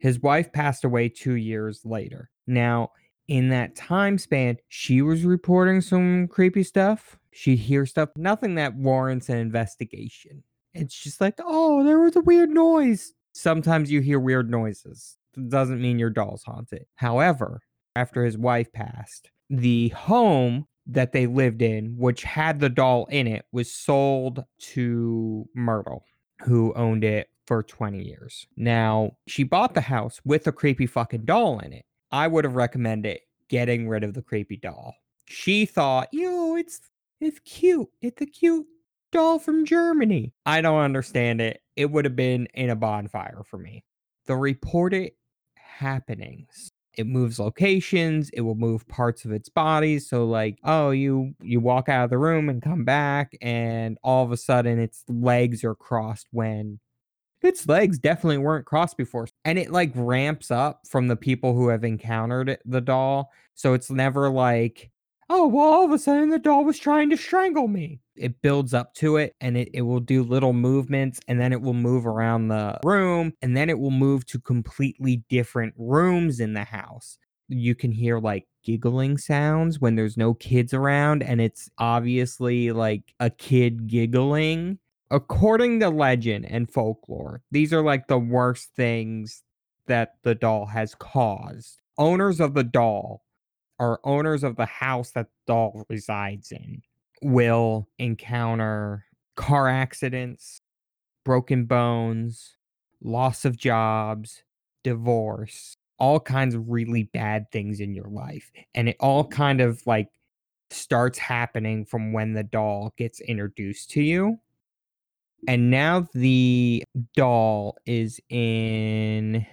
His wife passed away two years later. Now, in that time span, she was reporting some creepy stuff. She'd hear stuff, nothing that warrants an investigation. It's just like, oh, there was a weird noise. Sometimes you hear weird noises. It Doesn't mean your doll's haunted. However, after his wife passed, the home that they lived in, which had the doll in it, was sold to Myrtle, who owned it for 20 years. Now, she bought the house with a creepy fucking doll in it. I would have recommended getting rid of the creepy doll. She thought, yo, it's it's cute. It's a cute doll from Germany. I don't understand it. It would have been in a bonfire for me. The reported happenings. It moves locations, it will move parts of its body. So like, oh, you you walk out of the room and come back and all of a sudden its legs are crossed when its legs definitely weren't crossed before. And it like ramps up from the people who have encountered the doll. So it's never like, oh, well, all of a sudden the doll was trying to strangle me. It builds up to it and it, it will do little movements and then it will move around the room and then it will move to completely different rooms in the house. You can hear like giggling sounds when there's no kids around and it's obviously like a kid giggling according to legend and folklore, these are like the worst things that the doll has caused. Owners of the doll or owners of the house that the doll resides in will encounter car accidents, broken bones, loss of jobs, divorce, all kinds of really bad things in your life. And it all mm-hmm. kind of like starts happening from when the doll gets introduced to you and now the doll is in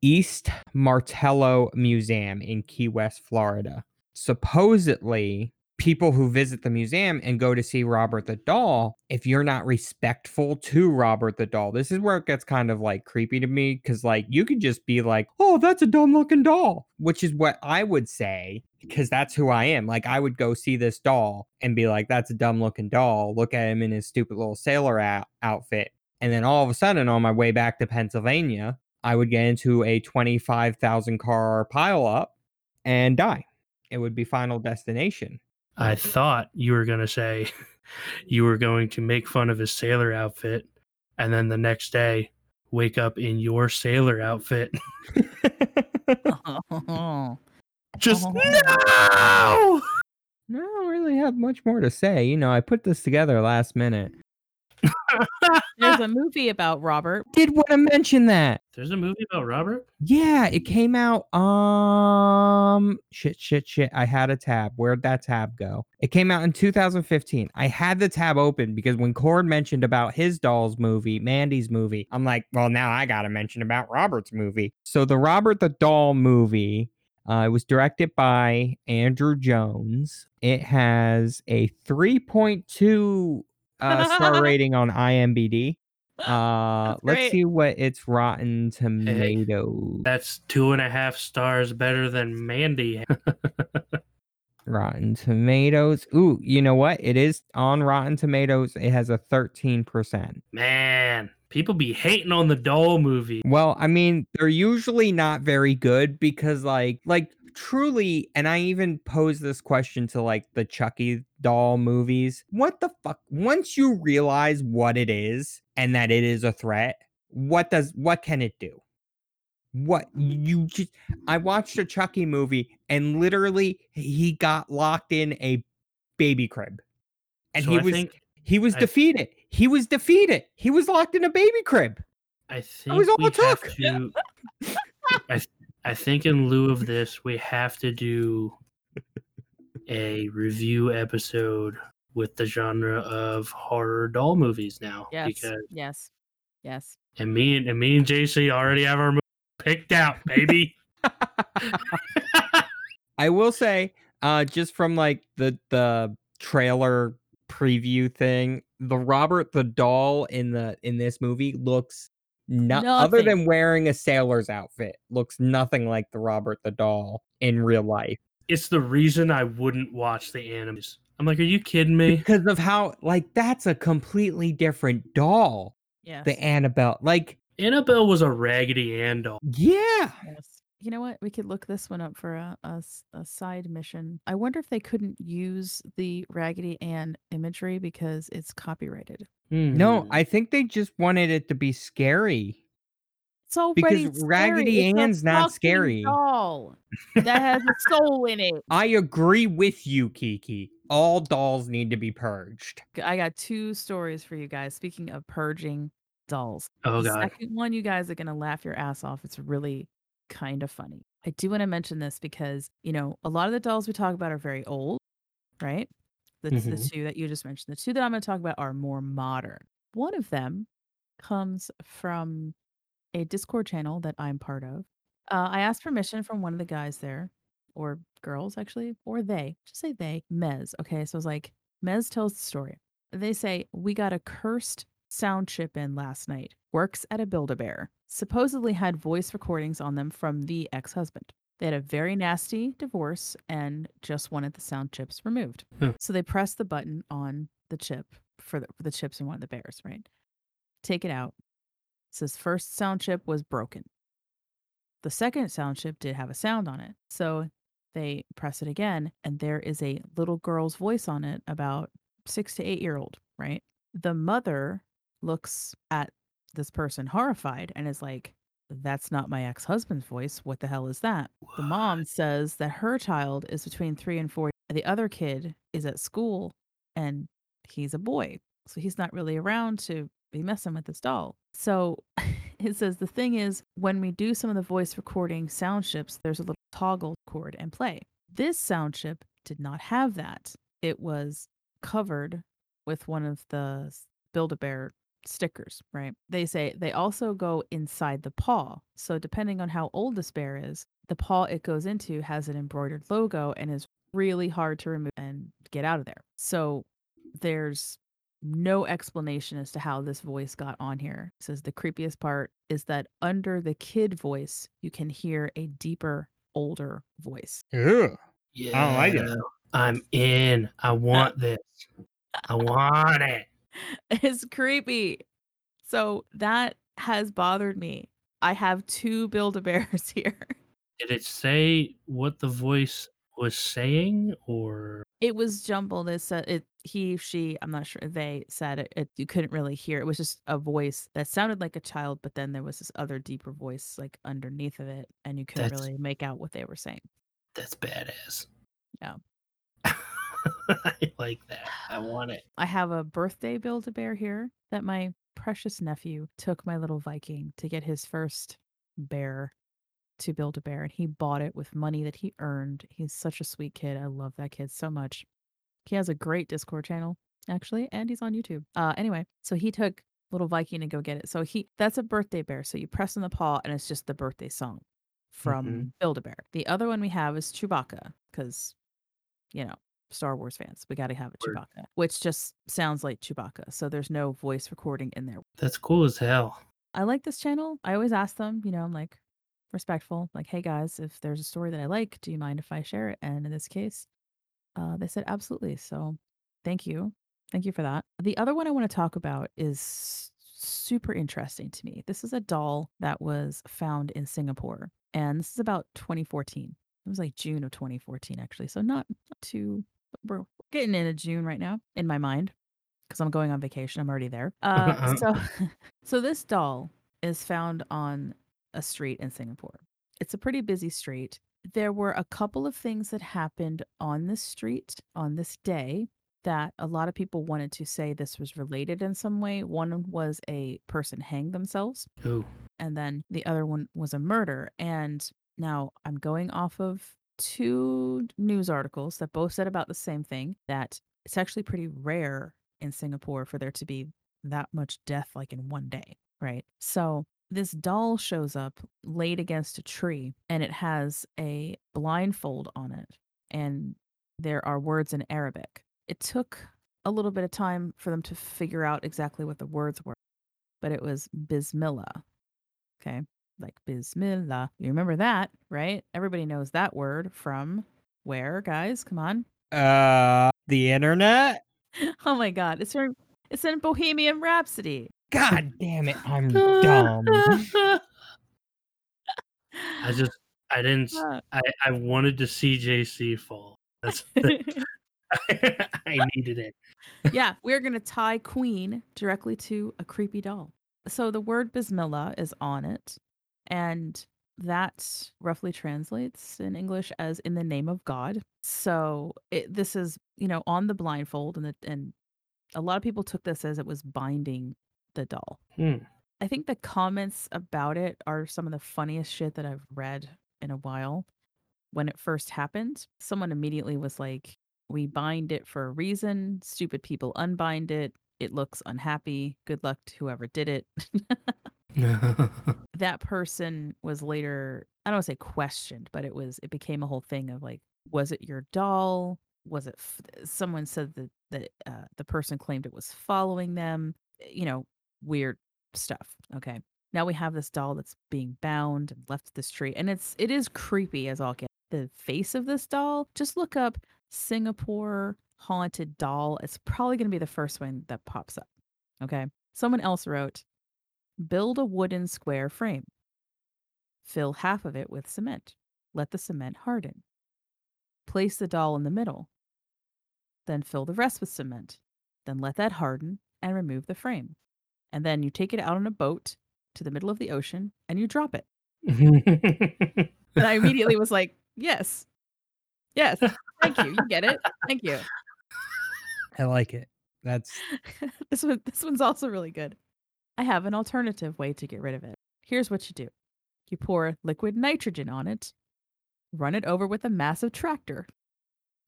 East Martello Museum in Key West, Florida. Supposedly, people who visit the museum and go to see Robert the doll, if you're not respectful to Robert the doll, this is where it gets kind of like creepy to me because, like, you could just be like, oh, that's a dumb looking doll, which is what I would say because that's who I am. Like, I would go see this doll and be like, that's a dumb looking doll. Look at him in his stupid little sailor out- outfit. And then all of a sudden, on my way back to Pennsylvania, I would get into a 25,000 car pile up and die. It would be Final Destination. I thought you were going to say you were going to make fun of his sailor outfit and then the next day wake up in your sailor outfit. Just Oh. no! No, I don't really have much more to say. You know, I put this together last minute. There's a movie about Robert. Did want to mention that. There's a movie about Robert? Yeah, it came out. Um, shit, shit, shit. I had a tab. Where'd that tab go? It came out in 2015. I had the tab open because when Cord mentioned about his doll's movie, Mandy's movie, I'm like, well, now I got to mention about Robert's movie. So the Robert the Doll movie. Uh, it was directed by Andrew Jones. It has a 3.2 uh, star rating on IMDb. Uh, let's great. see what its Rotten Tomatoes. That's two and a half stars better than Mandy. Rotten Tomatoes. Ooh, you know what? It is on Rotten Tomatoes. It has a 13%. Man, people be hating on the doll movie. Well, I mean, they're usually not very good because like like truly and I even pose this question to like the Chucky doll movies. What the fuck? Once you realize what it is and that it is a threat, what does what can it do? What you just I watched a Chucky movie and literally he got locked in a baby crib. And So he was think he was defeated. He was defeated. He was locked in a baby crib. I think was all it took. to. I I think in lieu of this, we have to do a review episode with the genre of horror doll movies now. Yes. Because Yes. Yes. and me and, and me and JC already have our movie picked out, baby. I will say, uh, just from like the the trailer preview thing, the Robert the doll in the in this movie looks no other than wearing a sailor's outfit, looks nothing like the Robert the doll in real life it's the reason I wouldn't watch the animes. I'm like, are you kidding me? because of how like that's a completely different doll. Yeah. The Annabelle, like Annabelle was a Raggedy Ann doll. yeah, yes. You know what? We could look this one up for a, a s- a side mission. I wonder if they couldn't use the Raggedy Ann imagery because it's copyrighted. No, Hmm. I think they just wanted it to be scary. It's already Because scary. Raggedy It's a Ann's not fucking scary. Doll that has a soul in it. I agree with you, Kiki. All dolls need to be purged. G- I got two stories for you guys. Speaking of purging dolls, Oh the god. second one, you guys are gonna laugh your ass off. It's really kind of funny. I do want to mention this because you know a lot of the dolls we talk about are very old, right? The, the Mhm. two that you just mentioned, the two that I'm going to talk about are more modern. One of them comes from a Discord channel that I'm part of. Uh, I asked permission from one of the guys there, or girls actually, or they. Just say they. Mez. Okay, so it's like Mez tells the story. They say we got a cursed sound chip in last night. Works at a Build a Bear. Supposedly had voice recordings on them from the ex-husband. They had a very nasty divorce and just wanted the sound chips removed. Hmm. So they press the button on the chip for the, for the chips in one of the bears, right? Take it out. says first sound chip was broken. The second sound chip did have a sound on it. So they press it again, and there is a little girl's voice on it, about six to eight year old, right? The mother looks at this person horrified and is like, That's not my ex husband's voice. What the hell is that? The mom says that her child is between three and four. The other kid is at school and he's a boy. So he's not really around to be messing with this doll. So it says the thing is, when we do some of the voice recording sound chips, there's a little toggle cord and play. This sound chip did not have that. It was covered with one of the Build a Bear stickers, right? They say they also go inside the paw. So depending on how old this bear is, the paw it goes into has an embroidered logo and is really hard to remove and get out of there. So there's no explanation as to how this voice got on here. It says the creepiest part is that under the kid voice, you can hear a deeper, older voice. Ew. Yeah. don't like it. I'm in. I uh want this. I want it. It's creepy. So that has bothered me. I have two Build a Bears here. Did it say what the voice was saying or It was jumbled. It said it. He, she. I'm not sure. They said it, it. You couldn't really hear. It was just a voice that sounded like a child, but then there was this other deeper voice like underneath of it, and you couldn't That's- really make out what they were saying. that's badass? Yeah. I like that. I want it. I have a birthday Build a Bear here that my precious nephew took my little Viking to get his first bear to build a bear, and he bought it with money that he earned. He's such a sweet kid. I love that kid so much. He has a great Discord channel, actually, and he's on YouTube. Uh, anyway, so he took little Viking to go get it. So he that's a birthday bear. So you press on the paw, and it's just the birthday song from Mhm. Build a Bear. The other one we have is Chewbacca, because you know Star Wars fans, we got to have a Word. Chewbacca, which just sounds like Chewbacca. So there's no voice recording in there. That's cool as hell. I like this channel. I always ask them, you know, I'm like respectful, like, hey guys, if there's a story that I like, do you mind if I share it? And in this case, uh, they said absolutely. So thank you. Thank you for that. The other one I want to talk about is super interesting to me. This is a doll that was found in Singapore, and this is about 2014. It was like June of 2014, actually. So not, not too, we're getting into June right now in my mind because I'm going on vacation. I'm already there. Uh, so, so this doll is found on a street in Singapore. It's a pretty busy street. There were a couple of things that happened on this street on this day that a lot of people wanted to say this was related in some way. One was a person hanged themselves, Ooh. and then the other one was a murder. And now I'm going off of two news articles that both said about the same thing that it's actually pretty rare in Singapore for there to be that much death like in one day, right? So this doll shows up laid against a tree and it has a blindfold on it and there are words in Arabic. It took a little bit of time for them to figure out exactly what the words were, but it was Bismillah. Okay. Like Bismillah. You remember that, right? Everybody knows that word from where, guys? Come on. Uh, the internet. Oh my god. It's from it's in Bohemian Rhapsody. God damn it, I'm dumb. I just I didn't. Uh. I, I wanted to see JC fall. That's. I needed it. yeah, we're going to tie Queen directly to a creepy doll. So the word Bismillah is on it, and that roughly translates in English as "in the name of God." So it, this is, you know, on the blindfold, and the, and a lot of people took this as it was binding the doll. Hmm. I think the comments about it are some of the funniest shit that I've read in a while. When it first happened, someone immediately was like, We bind it for a reason. Stupid people unbind it. It looks unhappy. Good luck to whoever did it. that person was later, I don't want to say questioned, but it was, it became a whole thing of like, was it your doll? Was it, f- someone said that, that uh, the person claimed it was following them, you know, weird stuff. Okay. Now we have this doll that's being bound and left at this tree. And it's it is creepy as all get. The face of this doll, just look up Singapore haunted doll. It's probably gonna be the first one that pops up. Okay. Someone else wrote, build a wooden square frame. Fill half of it with cement. Let the cement harden. Place the doll in the middle. Then fill the rest with cement. Then let that harden and remove the frame. And then you take it out on a boat to the middle of the ocean and you drop it. And I immediately was like, yes. Yes. Thank you. You get it. Thank you. I like it. That's this one this one's also really good. I have an alternative way to get rid of it. Here's what you do. You pour liquid nitrogen on it, run it over with a massive tractor.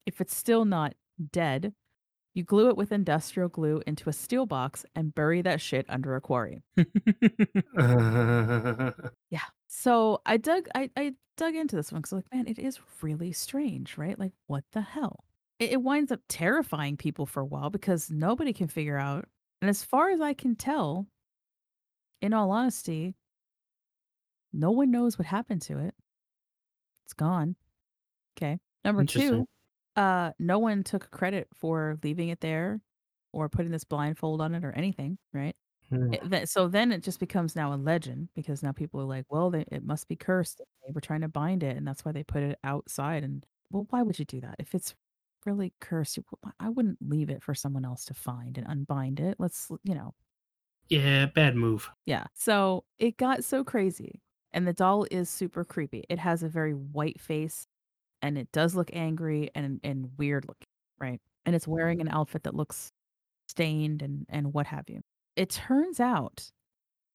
If it's still not dead, you glue it with industrial glue into a steel box and bury that shit under a quarry. Yeah. So I dug I, I dug into this one because like, man, it is really strange, right? Like, what the hell? It, it winds up terrifying people for a while because nobody can figure out. And as far as I can tell, in all honesty, no one knows what happened to it. It's gone. Okay. Number two, Interesting. uh, no one took credit for leaving it there or putting this blindfold on it or anything, right? Hmm. It- that- so then it just becomes now a legend because now people are like, well, they, it must be cursed. They were trying to bind it, and that's why they put it outside. And well, why would you do that if it's really cursed? you- I wouldn't leave it for someone else to find and unbind it. Let's, you know, Yeah, bad move. yeah. So it got so crazy, and the doll is super creepy. It has a very white face, and it does look angry and and weird looking, right? And it's wearing an outfit that looks stained and and what have you. It turns out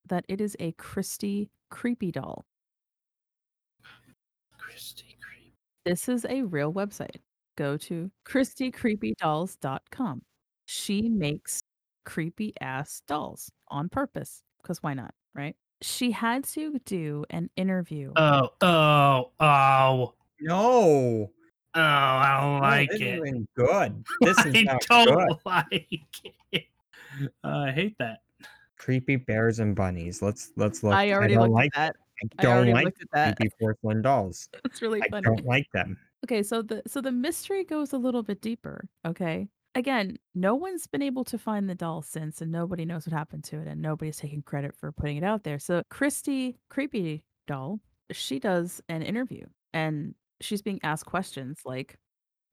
that it is a Christie creepy doll. Christy creepy. This is a real website. Go to christiecreepydolls.com. She makes creepy ass dolls on purpose because why not, right? She had to do an interview. Oh, oh, oh, no. oh! I don't like this it. isn't good. This is I not don't good. like it. Uh, I hate that. Creepy bears and bunnies. Let's let's look. I already don't looked like at that. I I don't already like looked at that. creepy porcelain dolls. It's really I don't like them. Okay, so the so the mystery goes a little bit deeper. Okay. Again, no one's been able to find the doll since, and nobody knows what happened to it, and nobody's taking credit for putting it out there. So Christy, creepy doll, she does an interview, and she's being asked questions like,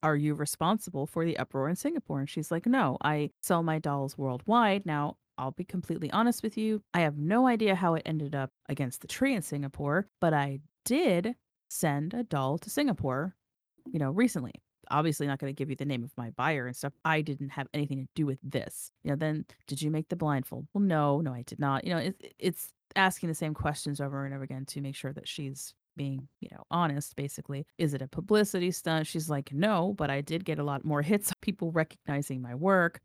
"Are you responsible for the uproar in Singapore?" And she's like, "No, I sell my dolls worldwide." Now, I'll be completely honest with you. I have no idea how it ended up against the tree in Singapore, but I did send a doll to Singapore you know, recently. Obviously, not going to give you the name of my buyer and stuff. I didn't have anything to do with this. You know, then did you make the blindfold? Well, no, no, I did not. You know, it, it's asking the same questions over and over again to make sure that she's being, you know, honest. Basically, is it a publicity stunt? She's like, no, but I did get a lot more hits. People recognizing my work.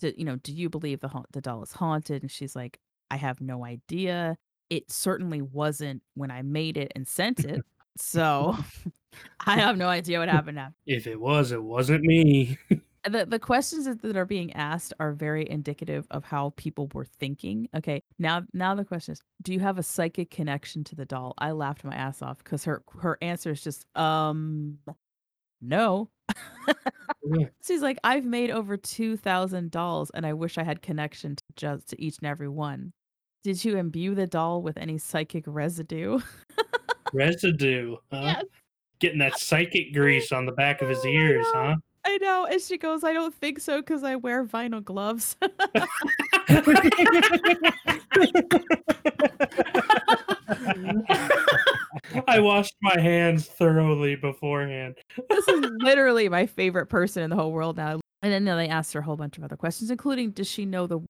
Do, you know, do you believe the haunt- the doll is haunted? And she's like, I have no idea. It certainly wasn't when I made it and sent it. So I have no idea what happened now. If it was, it wasn't me. The the questions that that are being asked are very indicative of how people were thinking. Okay, now now the question is, do you have a psychic connection to the doll? I laughed my ass off because her her answer is just um no. Yeah. She's like, I've made over two thousand dolls, and I wish I had connection to just to each and every one. Did you imbue the doll with any psychic residue? Residue, huh? Yes. Getting that psychic grease on the back of his Oh, I ears, huh? I know. And she goes, I don't think so because I wear vinyl gloves. I washed my hands thoroughly beforehand. this is literally my favorite person in the whole world now. And then they asked her a whole bunch of other questions, including does she know the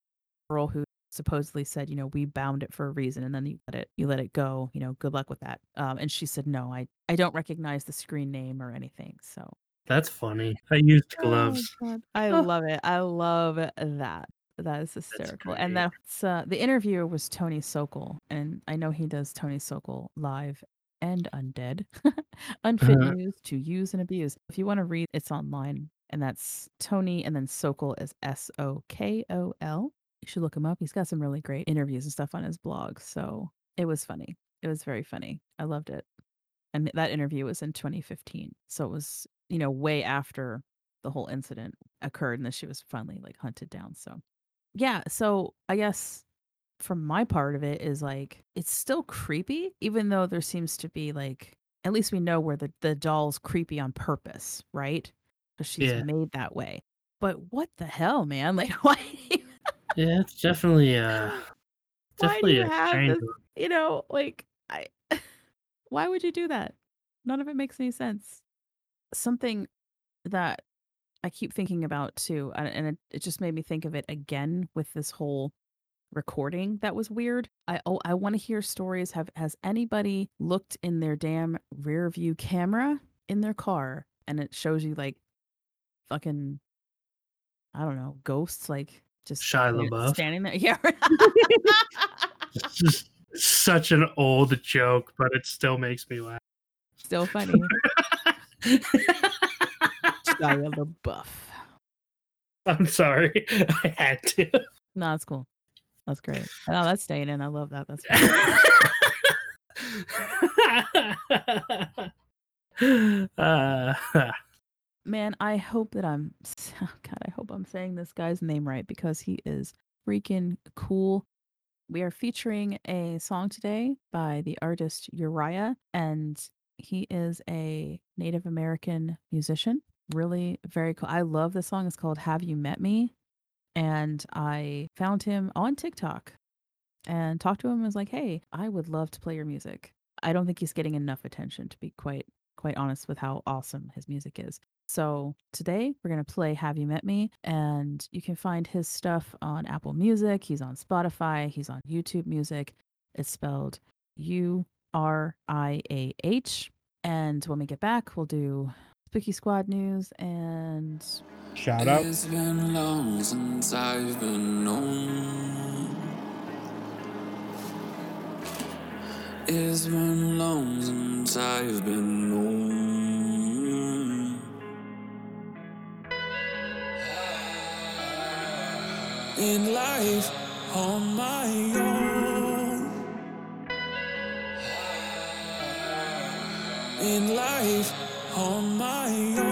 girl who supposedly said, you know, we bound it for a reason and then you let it you let it go, you know, good luck with that. Um, and she said, No, I, I don't recognize the screen name or anything. So That's funny. I used Oh, gloves. God. I Oh. love it. I love that. That is hysterical. And that's uh, the interviewer was Tony Sokol, and I know he does Tony Sokol live and undead, unfit Uh-huh. news to use and abuse. If you want to read, it's online, and that's Tony, and then Sokol is S O K O L. You should look him up. He's got some really great interviews and stuff on his blog. So it was funny. It was very funny. I loved it. And that interview was in 2015. So it was, you know, way after the whole incident occurred and then she was finally like hunted down. So yeah, so I guess from my part of it is like it's still creepy, even though there seems to be like at least we know where the, the doll's creepy on purpose, right? Because she's Yeah. made that way. But what the hell, man? Like why Yeah, it's definitely uh why do definitely you a have strange this you know, like I why would you do that? None of it makes any sense. Something that I keep thinking about too, and and it, it just made me think of it again with this whole recording that was weird. I oh I want to hear stories. Have has anybody looked in their damn rear view camera in their car and it shows you like fucking I don't know, ghosts like just Shia standing- LaBeouf? standing there. Yeah. It's just such an old joke, but it still makes me laugh. Still funny. Shia LaBeouf. I'm sorry. I had to. No, that's cool. That's great. No, that's staying in. I love that. That's great. uh, man. I hope that I'm. oh, God, I hope I'm saying this guy's name right because he is freaking cool. We are featuring a song today by the artist Uriah, and he is a Native American musician. Really very cool. I love the song. It's called "Have You Met Me," and I found him on TikTok and talked to him. and was like, "Hey, I would love to play your music." I don't think he's getting enough attention to be quite quite honest with how awesome his music is. So today we're gonna play "Have You Met Me," and you can find his stuff on Apple Music. He's on Spotify. He's on YouTube Music. It's spelled U R I A H. And when we get back, we'll do Spooky Squad news and Shout out. It's been long since I've been known. It's been long since I've been known. In life on my own. In life on my own.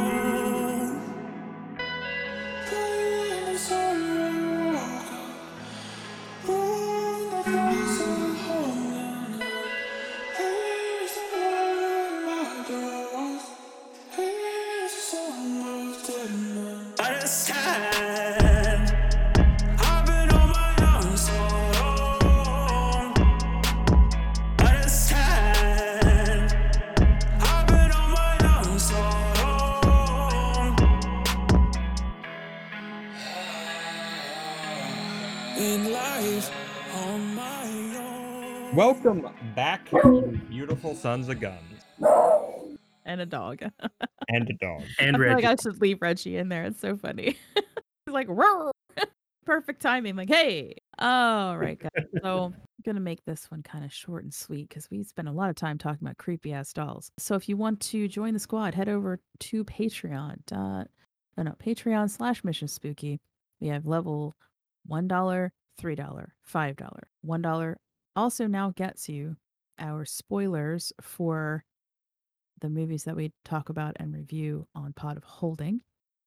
Welcome back, you beautiful sons of guns and a dog. and a dog. and I feel Reggie. like I should leave Reggie in there. It's so funny. He's like, "Roar." perfect timing. Like, hey, all right, guys. So I'm gonna make this one kind of short and sweet because we spent a lot of time talking about creepy ass dolls. So if you want to join the squad, head over to Patreon. Dot, no, no, Patreon slash Mission Spooky. We have level one dollar, three dollar, five dollar. One dollar also now gets you our spoilers for the movies that we talk about and review on Pot of Holding.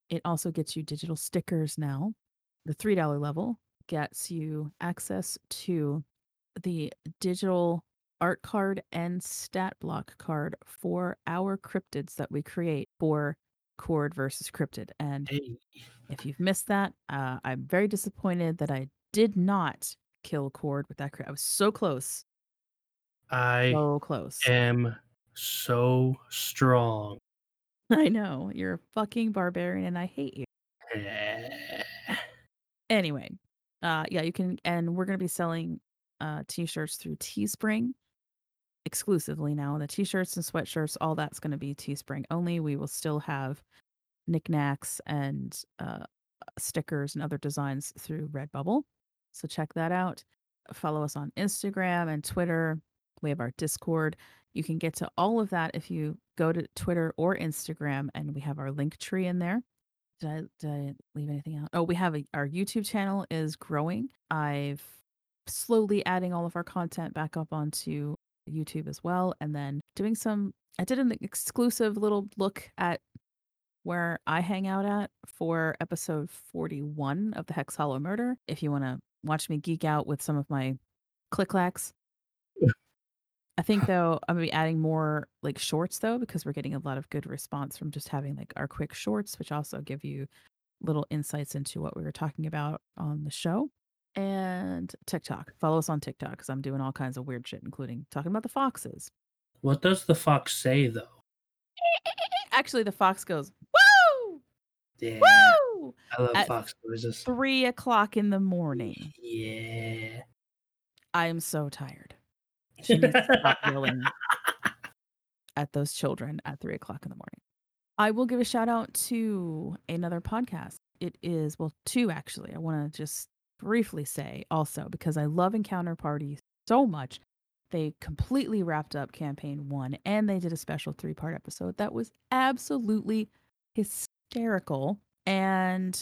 It also gets you digital stickers now. The $3 level gets you access to the digital art card and stat block card for our cryptids that we create for Cord versus Cryptid. And Hey, if you've missed that, uh, I'm very disappointed that I did not kill Cord with that crit. I was so close, I so close. am so strong. I know you're a fucking barbarian, and I hate you. Anyway, uh, yeah, you can, and we're gonna be selling uh t-shirts through Teespring exclusively now. The t-shirts and sweatshirts, all that's gonna be Teespring only. We will still have knickknacks and uh stickers and other designs through Redbubble. So check that out. Follow us on Instagram and Twitter. We have our Discord. You can get to all of that if you go to Twitter or Instagram, and we have our link tree in there. Did I, did I leave anything out? Oh, we have a, our YouTube channel is growing. I've slowly adding all of our content back up onto YouTube as well, and then doing some. I did an exclusive little look at where I hang out at for episode 41 of the Hex Hollow Murder. If you want to watch me geek out with some of my click clacks. I think though I'm gonna be adding more like shorts though because we're getting a lot of good response from just having like our quick shorts, which also give you little insights into what we were talking about on the show. And TikTok. Follow us on TikTok because I'm doing all kinds of weird shit, including talking about the foxes. What does the fox say though? Actually, the fox goes, Woo! Yeah, Woo! I love At fox. Three o'clock in the morning. Yeah. I am so tired. She needs to stop yelling at those children at three o'clock in the morning. I will give a shout out to another podcast. It is, well, two actually. I want to just briefly say also because I love Encounter Party so much. They completely wrapped up campaign one and they did a special three part episode that was absolutely hysterical. And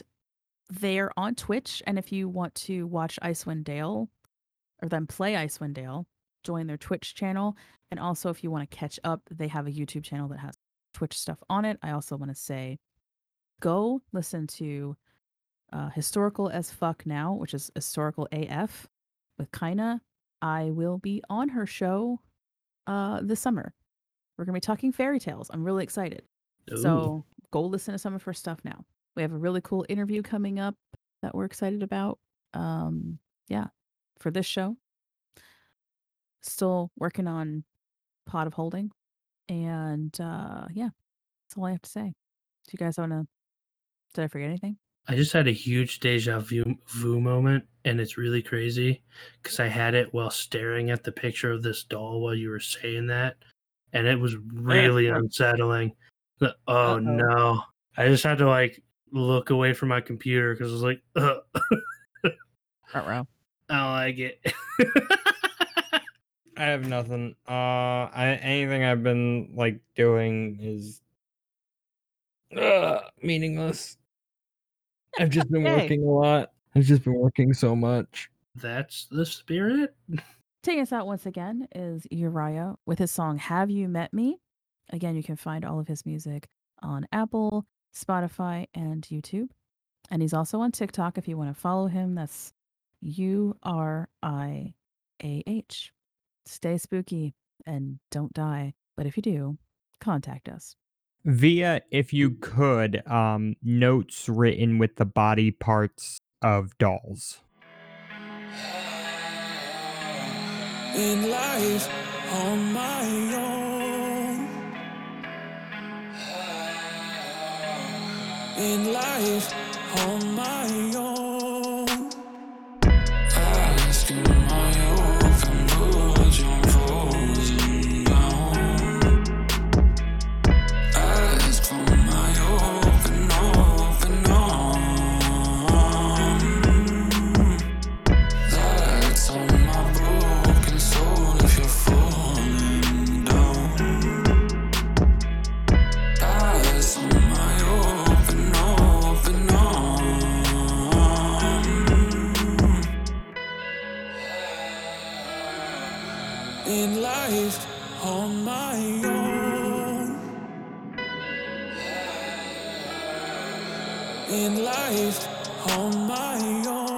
they're on Twitch. And if you want to watch Icewind Dale or then play Icewind Dale, join their Twitch channel. And also, if you want to catch up, they have a YouTube channel that has Twitch stuff on it. I also want to say go listen to uh, Historical as Fuck Now, which is Historical AF with Kaina. I will be on her show uh, this summer. We're going to be talking fairy tales. I'm really excited. Ooh. So go listen to some of her stuff now. We have a really cool interview coming up that we're excited about. Um, yeah, for this show. Still working on Pot of Holding. And uh, yeah, that's all I have to say. Do you guys want to? Did I forget anything? I just had a huge deja vu, vu moment, and it's really crazy because I had it while staring at the picture of this doll while you were saying that, and it was really unsettling. Oh Uh-oh. no! I just had to like look away from my computer because I was like, Ugh, I don't like it. I have nothing. Uh, I, anything I've been like doing is uh, meaningless. I've just been Okay. working a lot. I've just been working so much. That's the spirit. Taking us out once again is Uriah with his song Have You Met Me? Again, you can find all of his music on Apple, Spotify, and YouTube. And he's also on TikTok if you want to follow him. That's U R I A H. Stay spooky and don't die. But if you do, contact us. Via, if you could, um, notes written with the body parts of dolls. in life on my own. In life on my own. Life on my own. In life on my own.